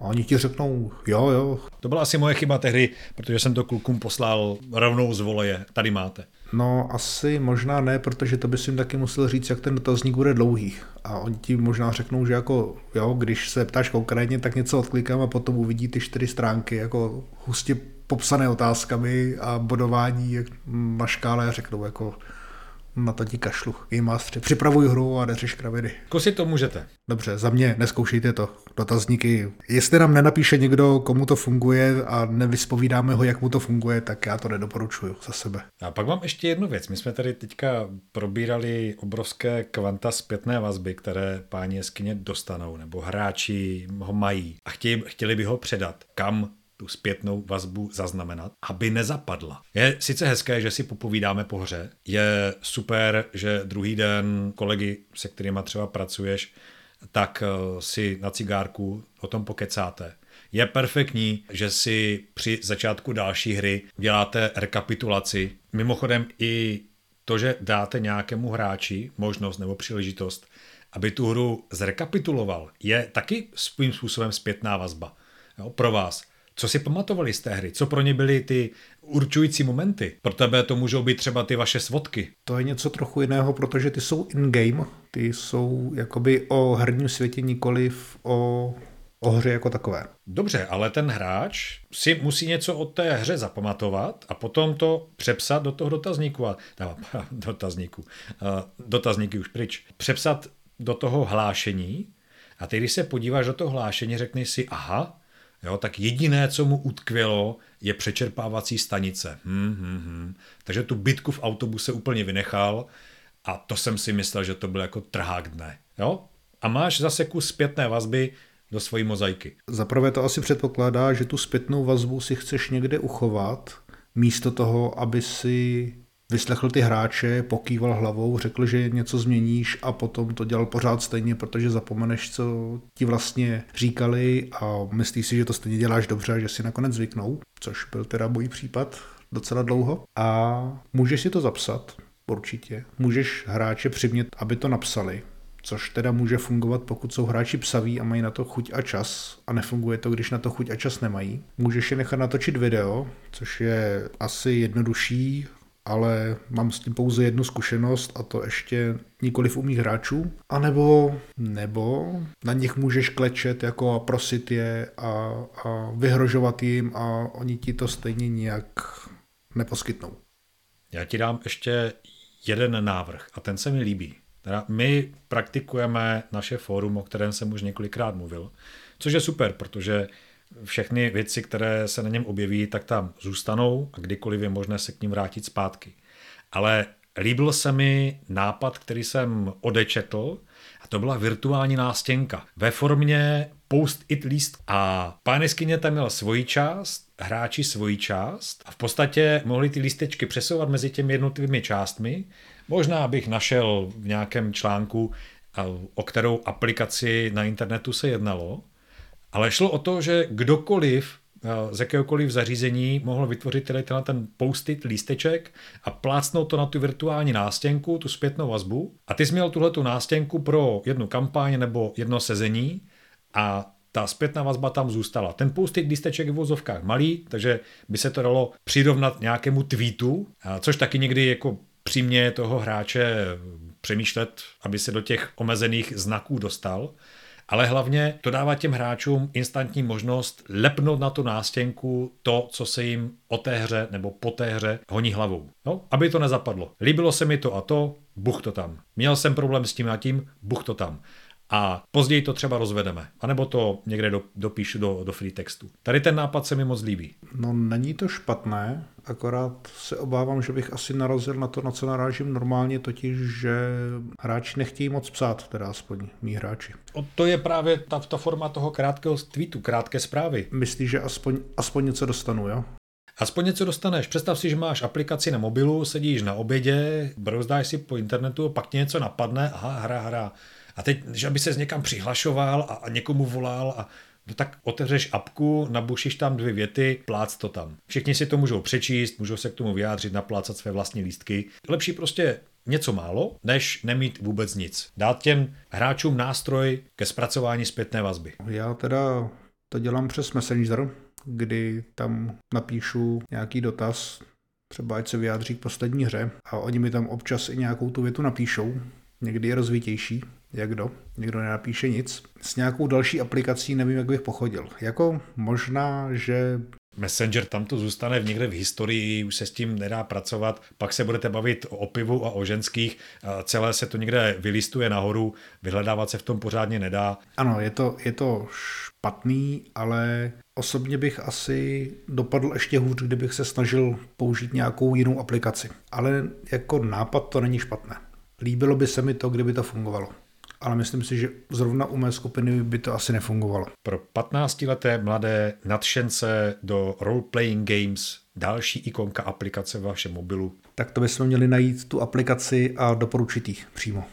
A oni ti řeknou, jo, jo. To byla asi moje chyba tehdy, protože jsem to klukům poslal rovnou z voleje. Tady máte. No asi možná ne, protože to bys jim taky musel říct, jak ten dotazník bude dlouhý. A oni ti možná řeknou, že jako, jo, když se ptáš konkrétně, tak něco odklikám a potom uvidí ty čtyři stránky, jako hustě popsané otázkami a bodování na škále a řeknou jako, na to ti kašlu. I mástři. Připravuj hru a neřeš kraviny. Zkusit to můžete. Dobře, za mě neskoušejte to. Dotazníky. Jestli nám nenapíše někdo, komu to funguje a nevyspovídáme ho, jak mu to funguje, tak já to nedoporučuju za sebe. A pak mám ještě jednu věc. My jsme tady teďka probírali obrovské kvanta zpětné vazby, které páni jeskyně dostanou, nebo hráči ho mají a chtěli, chtěli by ho předat. Kam tu zpětnou vazbu zaznamenat, aby nezapadla. Je sice hezké, že si popovídáme po hře, je super, že druhý den kolegy, se kterými třeba pracuješ, tak eh, si na cigárku o tom pokecáte. Je perfektní, že si při začátku další hry děláte rekapitulaci. Mimochodem i to, že dáte nějakému hráči možnost nebo příležitost, aby tu hru zrekapituloval, je taky svým způsobem zpětná vazba jo, pro vás. Co si pamatovali z té hry? Co pro ně byly ty určující momenty? Pro tebe to můžou být třeba ty vaše svodky. To je něco trochu jiného, protože ty jsou in-game. Ty jsou jakoby o herním světě, nikoliv o o hře jako takové. Dobře, ale ten hráč si musí něco o té hře zapamatovat a potom to přepsat do toho dotazníku. A, no, dotazníku. Dotazníky už pryč. Přepsat do toho hlášení a ty, když se podíváš do toho hlášení, řekneš si, aha, Jo, tak jediné, co mu utkvělo, je přečerpávací stanice. Hmm, hmm, hmm. Takže tu bitku v autobuse úplně vynechal a to jsem si myslel, že to byl jako trhák dne. Jo? A máš zase kus zpětné vazby do svojí mozaiky. Zaprvé to asi předpokládá, že tu zpětnou vazbu si chceš někde uchovat, místo toho, aby si vyslechl ty hráče, pokýval hlavou, řekl, že něco změníš a potom to dělal pořád stejně, protože zapomeneš, co ti vlastně říkali a myslíš si, že to stejně děláš dobře a že si nakonec zvyknou, což byl teda můj případ docela dlouho. A můžeš si to zapsat, určitě. Můžeš hráče přimět, aby to napsali, což teda může fungovat, pokud jsou hráči psaví a mají na to chuť a čas a nefunguje to, když na to chuť a čas nemají. Můžeš je nechat natočit video, což je asi jednodušší, ale mám s tím pouze jednu zkušenost a to ještě nikoli u mých hráčů. A nebo, nebo na nich můžeš klečet jako a prosit je a, a vyhrožovat jim a oni ti to stejně nijak neposkytnou. Já ti dám ještě jeden návrh a ten se mi líbí. Teda my praktikujeme naše fórum, o kterém jsem už několikrát mluvil, což je super, protože všechny věci, které se na něm objeví, tak tam zůstanou a kdykoliv je možné se k ním vrátit zpátky. Ale líbil se mi nápad, který jsem odečetl, a to byla virtuální nástěnka ve formě post-it líst. A pán jeskyně tam měl svoji část, hráči svoji část a v podstatě mohli ty lístečky přesouvat mezi těmi jednotlivými částmi. Možná bych našel v nějakém článku, o kterou aplikaci na internetu se jednalo, ale šlo o to, že kdokoliv z jakéhokoliv zařízení mohl vytvořit tedy ten post-it lísteček a plácnout to na tu virtuální nástěnku, tu zpětnou vazbu. A ty jsi měl tuhle tu nástěnku pro jednu kampaň nebo jedno sezení a ta zpětná vazba tam zůstala. Ten post-it lísteček je v vozovkách malý, takže by se to dalo přirovnat nějakému tweetu, což taky někdy jako přimě toho hráče přemýšlet, aby se do těch omezených znaků dostal ale hlavně to dává těm hráčům instantní možnost lepnout na tu nástěnku to, co se jim o té hře nebo po té hře honí hlavou. No, aby to nezapadlo. Líbilo se mi to a to, buch to tam. Měl jsem problém s tím a tím, buch to tam a později to třeba rozvedeme. A nebo to někde do, dopíšu do, do free textu. Tady ten nápad se mi moc líbí. No není to špatné, akorát se obávám, že bych asi narazil na to, na co narážím normálně, totiž, že hráči nechtějí moc psát, teda aspoň mý hráči. O to je právě ta, ta forma toho krátkého tweetu, krátké zprávy. Myslíš, že aspoň, aspoň něco dostanu, jo? Aspoň něco dostaneš. Představ si, že máš aplikaci na mobilu, sedíš na obědě, brouzdáš si po internetu, pak tě něco napadne, aha, hra, hra. A teď, že aby se někam přihlašoval a, a někomu volal a No tak otevřeš apku, nabušíš tam dvě věty, plác to tam. Všichni si to můžou přečíst, můžou se k tomu vyjádřit, naplácat své vlastní lístky. Lepší prostě něco málo, než nemít vůbec nic. Dát těm hráčům nástroj ke zpracování zpětné vazby. Já teda to dělám přes Messenger, kdy tam napíšu nějaký dotaz, třeba ať se vyjádří k poslední hře a oni mi tam občas i nějakou tu větu napíšou, někdy je rozvitější, jak kdo, někdo nenapíše nic. S nějakou další aplikací nevím, jak bych pochodil. Jako možná, že Messenger tam to zůstane v někde v historii, už se s tím nedá pracovat, pak se budete bavit o pivu a o ženských, celé se to někde vylistuje nahoru, vyhledávat se v tom pořádně nedá. Ano, je to, je to špatný, ale osobně bych asi dopadl ještě hůř, kdybych se snažil použít nějakou jinou aplikaci. Ale jako nápad to není špatné. Líbilo by se mi to, kdyby to fungovalo ale myslím si, že zrovna u mé skupiny by to asi nefungovalo. Pro 15-leté mladé nadšence do role-playing games další ikonka aplikace v vašem mobilu. Tak to bychom měli najít tu aplikaci a doporučit ji přímo.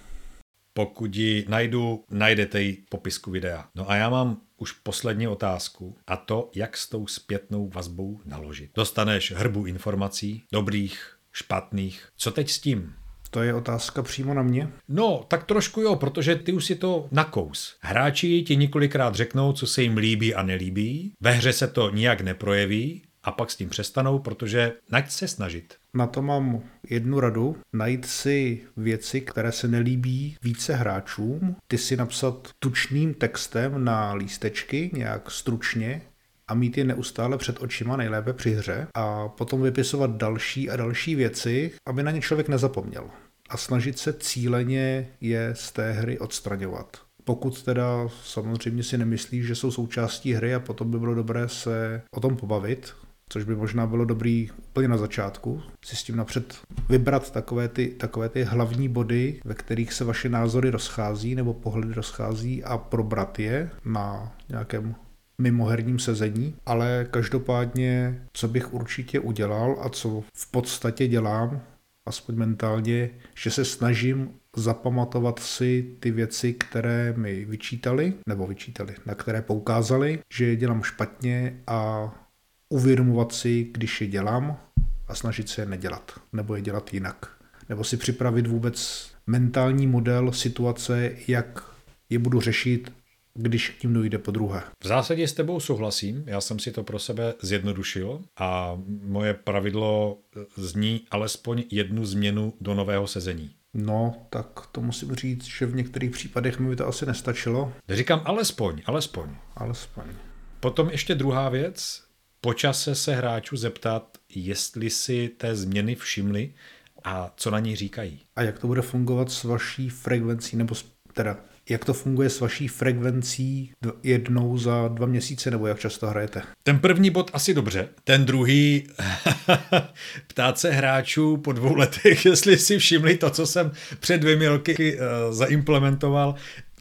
Pokud ji najdu, najdete ji popisku videa. No a já mám už poslední otázku a to, jak s tou zpětnou vazbou naložit. Dostaneš hrbu informací, dobrých, špatných. Co teď s tím? To je otázka přímo na mě? No, tak trošku jo, protože ty už si to nakous. Hráči ti několikrát řeknou, co se jim líbí a nelíbí, ve hře se to nijak neprojeví a pak s tím přestanou, protože najď se snažit. Na to mám jednu radu. Najít si věci, které se nelíbí více hráčům, ty si napsat tučným textem na lístečky, nějak stručně, a mít je neustále před očima, nejlépe při hře, a potom vypisovat další a další věci, aby na ně člověk nezapomněl. A snažit se cíleně je z té hry odstraňovat. Pokud teda samozřejmě si nemyslí, že jsou součástí hry a potom by bylo dobré se o tom pobavit, což by možná bylo dobrý úplně na začátku, si s tím napřed vybrat takové ty, takové ty hlavní body, ve kterých se vaše názory rozchází nebo pohledy rozchází a probrat je na nějakém mimoherním sezení, ale každopádně, co bych určitě udělal a co v podstatě dělám, aspoň mentálně, že se snažím zapamatovat si ty věci, které mi vyčítali, nebo vyčítali, na které poukázali, že je dělám špatně a uvědomovat si, když je dělám a snažit se je nedělat, nebo je dělat jinak. Nebo si připravit vůbec mentální model situace, jak je budu řešit když k tím dojde po druhé. V zásadě s tebou souhlasím, já jsem si to pro sebe zjednodušil a moje pravidlo zní alespoň jednu změnu do nového sezení. No, tak to musím říct, že v některých případech mi by to asi nestačilo. Říkám alespoň, alespoň. Alespoň. Potom ještě druhá věc, počase se hráčů zeptat, jestli si té změny všimli a co na ní říkají. A jak to bude fungovat s vaší frekvencí, nebo teda jak to funguje s vaší frekvencí jednou za dva měsíce, nebo jak často hrajete? Ten první bod asi dobře. Ten druhý, ptát se hráčů po dvou letech, jestli si všimli to, co jsem před dvěmi roky uh, zaimplementoval,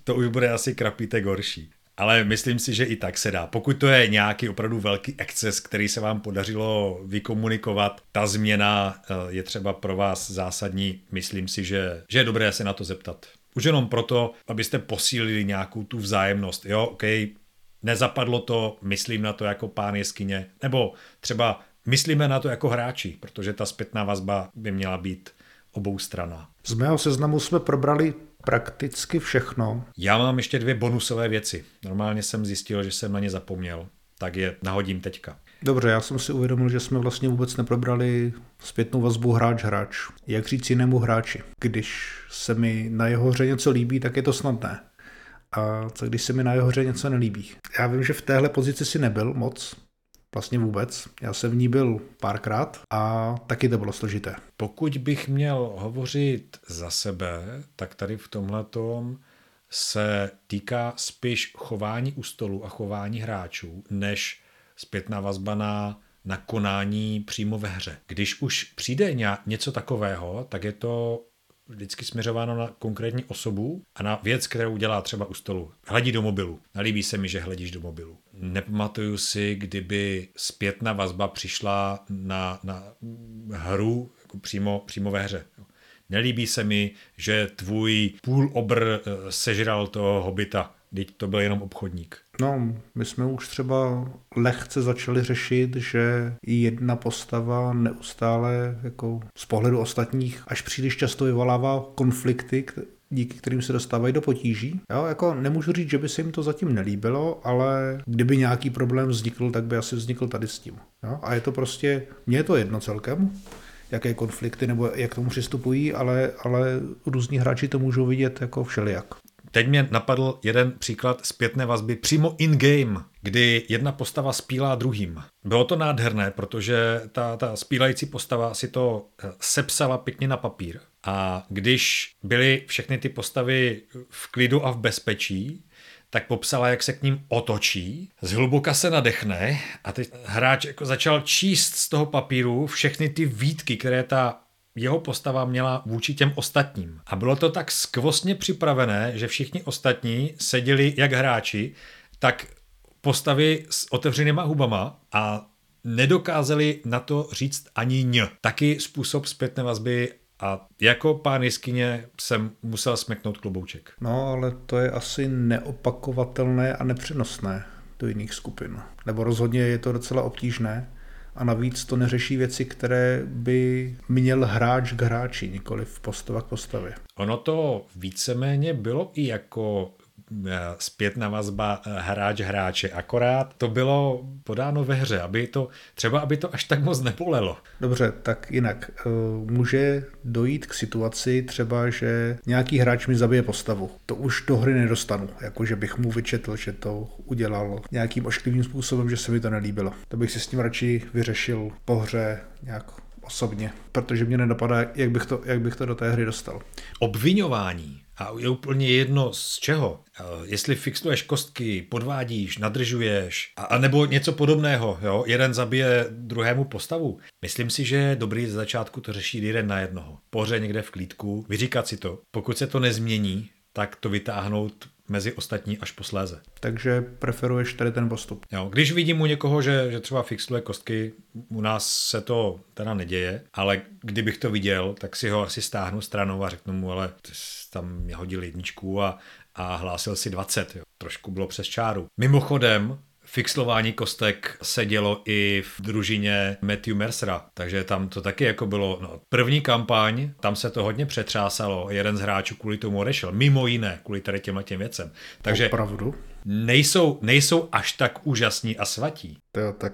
to už bude asi krapítek horší. Ale myslím si, že i tak se dá. Pokud to je nějaký opravdu velký exces, který se vám podařilo vykomunikovat, ta změna eh, je třeba pro vás zásadní. Myslím si, že, že je dobré se na to zeptat. Už jenom proto, abyste posílili nějakou tu vzájemnost. Jo, OK, nezapadlo to, myslím na to jako pán jeskyně, nebo třeba myslíme na to jako hráči, protože ta zpětná vazba by měla být obou strana. Z mého seznamu jsme probrali prakticky všechno. Já mám ještě dvě bonusové věci. Normálně jsem zjistil, že jsem na ně zapomněl. Tak je nahodím teďka. Dobře, já jsem si uvědomil, že jsme vlastně vůbec neprobrali zpětnou vazbu hráč-hráč. Jak říct jinému hráči? Když se mi na jeho hře něco líbí, tak je to snadné. A co když se mi na jeho hře něco nelíbí? Já vím, že v téhle pozici si nebyl moc, vlastně vůbec. Já jsem v ní byl párkrát a taky to bylo složité. Pokud bych měl hovořit za sebe, tak tady v tomhle se týká spíš chování u stolu a chování hráčů, než zpětná vazba na, na konání přímo ve hře. Když už přijde něco takového, tak je to vždycky směřováno na konkrétní osobu a na věc, kterou dělá třeba u stolu. Hledí do mobilu. Nelíbí se mi, že hledíš do mobilu. Nepamatuju si, kdyby zpětná vazba přišla na, na hru jako přímo, přímo ve hře. Nelíbí se mi, že tvůj půl obr eh, sežral toho hobita. Teď to byl jenom obchodník. No, my jsme už třeba lehce začali řešit, že jedna postava neustále jako z pohledu ostatních až příliš často vyvolává konflikty, díky kterým se dostávají do potíží. Jo, jako nemůžu říct, že by se jim to zatím nelíbilo, ale kdyby nějaký problém vznikl, tak by asi vznikl tady s tím. Jo? A je to prostě, mně je to jedno celkem, jaké konflikty nebo jak tomu přistupují, ale, ale různí hráči to můžou vidět jako všelijak. Teď mě napadl jeden příklad zpětné vazby přímo in-game, kdy jedna postava spílá druhým. Bylo to nádherné, protože ta, ta spílající postava si to eh, sepsala pěkně na papír. A když byly všechny ty postavy v klidu a v bezpečí, tak popsala, jak se k ním otočí, zhluboka se nadechne a teď hráč jako začal číst z toho papíru všechny ty výtky, které ta jeho postava měla vůči těm ostatním. A bylo to tak skvostně připravené, že všichni ostatní seděli jak hráči, tak postavy s otevřenýma hubama a nedokázali na to říct ani ň. Taky způsob zpětné vazby a jako pán jeskyně jsem musel smeknout klobouček. No, ale to je asi neopakovatelné a nepřenosné do jiných skupin. Nebo rozhodně je to docela obtížné a navíc to neřeší věci, které by měl hráč k hráči, nikoli v postava k postavě. Ono to víceméně bylo i jako zpětná vazba eh, hráč hráče, akorát to bylo podáno ve hře, aby to, třeba aby to až tak moc nepolelo. Dobře, tak jinak. Eh, může dojít k situaci třeba, že nějaký hráč mi zabije postavu. To už do hry nedostanu, jako že bych mu vyčetl, že to udělal nějakým ošklivým způsobem, že se mi to nelíbilo. To bych si s tím radši vyřešil po hře nějak osobně, protože mě nedopadá, jak bych to, jak bych to do té hry dostal. Obvinování a je úplně jedno z čeho. Jestli fixuješ kostky, podvádíš, nadržuješ, a, nebo něco podobného, jo? jeden zabije druhému postavu. Myslím si, že je dobrý z začátku to řešit jeden na jednoho. Poře někde v klídku, vyříkat si to. Pokud se to nezmění, tak to vytáhnout mezi ostatní až posléze. Takže preferuješ tady ten postup. Jo, když vidím u někoho, že, že třeba fixuje kostky, u nás se to teda neděje, ale kdybych to viděl, tak si ho asi stáhnu stranou a řeknu mu, ale ty tam mě hodil jedničku a, a hlásil si 20. Jo. Trošku bylo přes čáru. Mimochodem, fixlování kostek se dělo i v družině Matthew Mercera, takže tam to taky jako bylo, no, první kampaň, tam se to hodně přetřásalo, jeden z hráčů kvůli tomu odešel, mimo jiné, kvůli tady těmhle těm věcem. Takže Opravdu? Nejsou, nejsou až tak úžasní a svatí. To, tak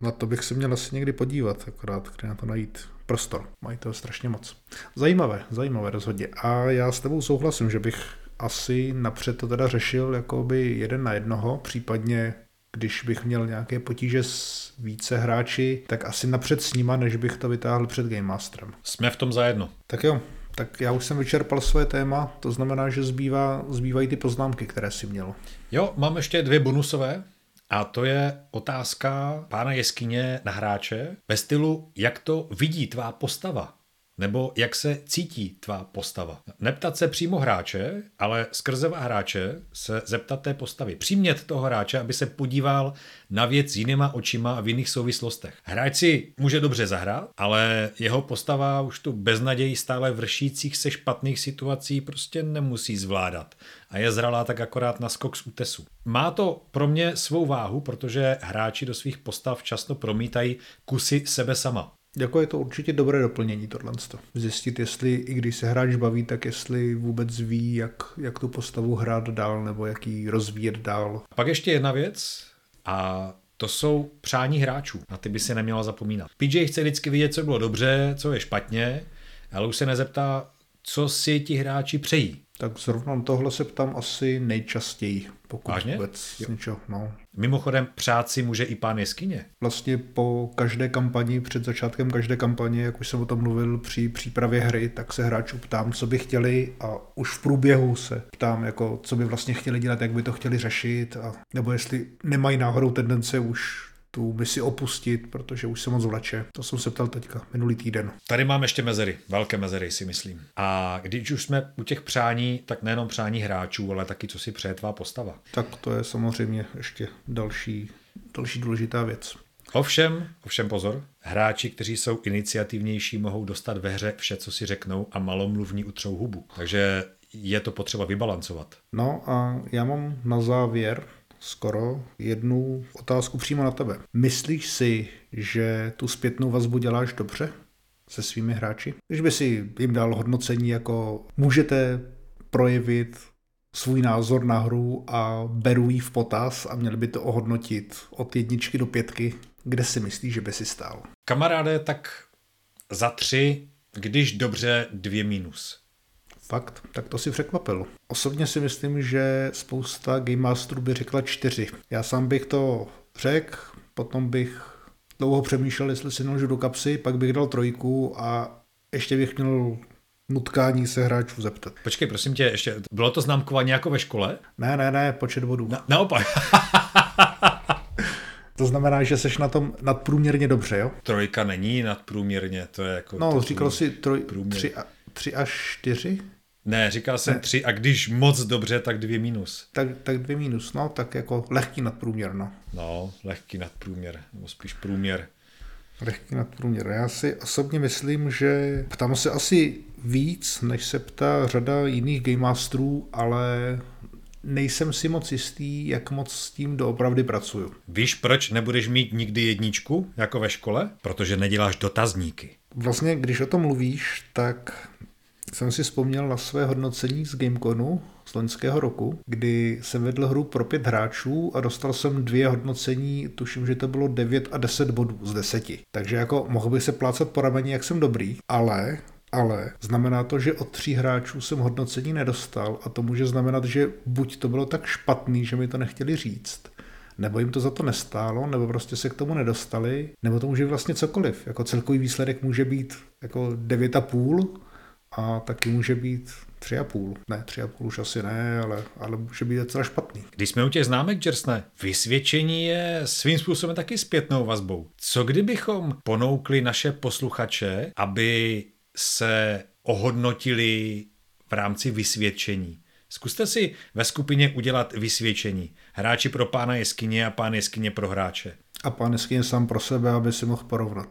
na to bych se měl asi někdy podívat, akorát kde na to najít prostor. Mají to strašně moc. Zajímavé, zajímavé rozhodně. A já s tebou souhlasím, že bych asi napřed to teda řešil jako by jeden na jednoho, případně když bych měl nějaké potíže s více hráči, tak asi napřed s nima, než bych to vytáhl před Game Masterem. Jsme v tom zajedno. Tak jo, tak já už jsem vyčerpal svoje téma, to znamená, že zbývá, zbývají ty poznámky, které si měl. Jo, mám ještě dvě bonusové. A to je otázka pána jeskyně na hráče ve stylu, jak to vidí tvá postava. Nebo jak se cítí tvá postava. Neptat se přímo hráče, ale skrze hráče se zeptat té postavy. Přimět toho hráče, aby se podíval na věc jinýma očima a v jiných souvislostech. Hráč si může dobře zahrát, ale jeho postava už tu beznaději stále vršících se špatných situací prostě nemusí zvládat. A je zralá tak akorát na skok z útesu. Má to pro mě svou váhu, protože hráči do svých postav často promítají kusy sebe sama. Jako je to určitě dobré doplnění tohle. Zjistit, jestli i když se hráč baví, tak jestli vůbec ví, jak, jak tu postavu hrát dál nebo jak ji rozvíjet dál. Pak ještě jedna věc a to jsou přání hráčů. Na ty by se neměla zapomínat. PJ chce vždycky vidět, co bylo dobře, co je špatně, ale už se nezeptá, co si ti hráči přejí. Tak zrovna tohle se ptám asi nejčastěji, pokud Vážně? vůbec Jo. něčeho. No. Mimochodem, přát si může i pán jeskyně. Vlastně po každé kampani, před začátkem každé kampaně, jak už jsem o tom mluvil při přípravě hry, tak se hráčů ptám, co by chtěli a už v průběhu se ptám, jako, co by vlastně chtěli dělat, jak by to chtěli řešit, a, nebo jestli nemají náhodou tendence už tu misi opustit, protože už se moc vleče. To jsem se ptal teďka, minulý týden. Tady mám ještě mezery, velké mezery si myslím. A když už jsme u těch přání, tak nejenom přání hráčů, ale taky, co si přeje tvá postava. Tak to je samozřejmě ještě další, další důležitá věc. Ovšem, ovšem pozor, hráči, kteří jsou iniciativnější, mohou dostat ve hře vše, co si řeknou a malomluvní utřou hubu. Takže je to potřeba vybalancovat. No a já mám na závěr skoro jednu otázku přímo na tebe. Myslíš si, že tu zpětnou vazbu děláš dobře se svými hráči? Když by si jim dal hodnocení jako můžete projevit svůj názor na hru a beru ji v potaz a měli by to ohodnotit od jedničky do pětky, kde si myslíš, že by si stál? Kamaráde, tak za tři, když dobře, dvě minus. Fakt, tak to si překvapil. Osobně si myslím, že spousta Game Masterů by řekla čtyři. Já sám bych to řekl, potom bych dlouho přemýšlel, jestli si nalžu do kapsy, pak bych dal trojku a ještě bych měl nutkání se hráčů zeptat. Počkej, prosím tě, ještě, bylo to známkování jako ve škole? Ne, ne, ne, počet bodů. Na, naopak. To znamená, že seš na tom nadprůměrně dobře, jo? Trojka není nadprůměrně, to je jako... No, říkal si troj, průměr. tři, a, tři až čtyři? Ne, říkal jsem Ne. tři a když moc dobře, tak dvě minus. Tak, tak dvě minus, no, tak jako lehký nadprůměr, no. No, lehký nadprůměr, nebo spíš průměr. Lehký nadprůměr. Já si osobně myslím, že ptám se asi víc, než se ptá řada jiných Game Masterů, ale nejsem si moc jistý, jak moc s tím doopravdy pracuju. Víš, proč nebudeš mít nikdy jedničku, jako ve škole? Protože neděláš dotazníky. Vlastně, když o tom mluvíš, tak jsem si vzpomněl na své hodnocení z Gameconu z loňského roku, kdy jsem vedl hru pro pět hráčů a dostal jsem dvě hodnocení, tuším, že to bylo 9 a 10 bodů z 10. Takže jako mohl bych se plácat po rameni, jak jsem dobrý, ale ale znamená to, že od tří hráčů jsem hodnocení nedostal a to může znamenat, že buď to bylo tak špatný, že mi to nechtěli říct, nebo jim to za to nestálo, nebo prostě se k tomu nedostali, nebo to může být vlastně cokoliv. Jako celkový výsledek může být jako 9,5 a taky může být 3,5. Ne, 3,5 už asi ne, ale, ale může být docela špatný. Když jsme u těch známek, Jersne, vysvědčení je svým způsobem taky zpětnou vazbou. Co kdybychom ponoukli naše posluchače, aby se ohodnotili v rámci vysvědčení? Zkuste si ve skupině udělat vysvědčení. Hráči pro pána jeskyně a pán jeskyně pro hráče. A pán jeskyně sám pro sebe, aby si mohl porovnat.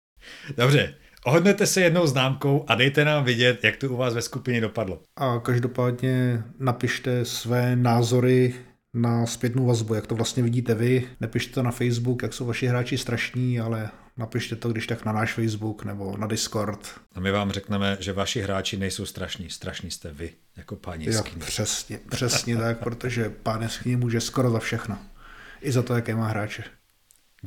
Dobře, ohodnete se jednou známkou a dejte nám vidět, jak to u vás ve skupině dopadlo. A každopádně napište své názory na zpětnou vazbu, jak to vlastně vidíte vy. Nepište to na Facebook, jak jsou vaši hráči strašní, ale napište to když tak na náš Facebook nebo na Discord. A my vám řekneme, že vaši hráči nejsou strašní. Strašní jste vy, jako páni Jo, jeskyně. přesně, přesně tak, protože pán jeskyně může skoro za všechno. I za to, jaké má hráče.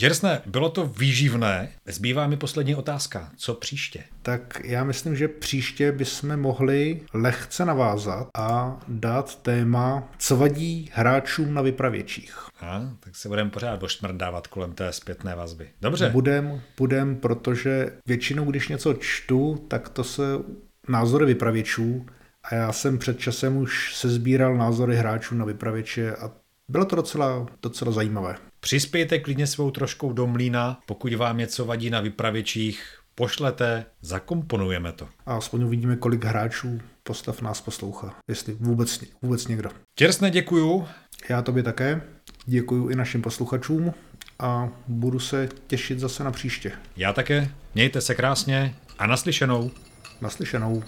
Děrsne, bylo to výživné. Zbývá mi poslední otázka. Co příště? Tak já myslím, že příště bychom mohli lehce navázat a dát téma, co vadí hráčům na vypravěčích. A, tak se budeme pořád ošmrdávat kolem té zpětné vazby. Dobře. Budem, budem, protože většinou, když něco čtu, tak to se názory vypravěčů a já jsem před časem už se sbíral názory hráčů na vypravěče a bylo to docela, docela zajímavé. Přispějte klidně svou troškou do mlína, pokud vám něco vadí na vypravěčích, pošlete, zakomponujeme to. A aspoň uvidíme, kolik hráčů postav nás poslouchá, jestli vůbec, vůbec někdo. Těrsne děkuju. Já tobě také, děkuju i našim posluchačům a budu se těšit zase na příště. Já také. Mějte se krásně a naslyšenou. Naslyšenou.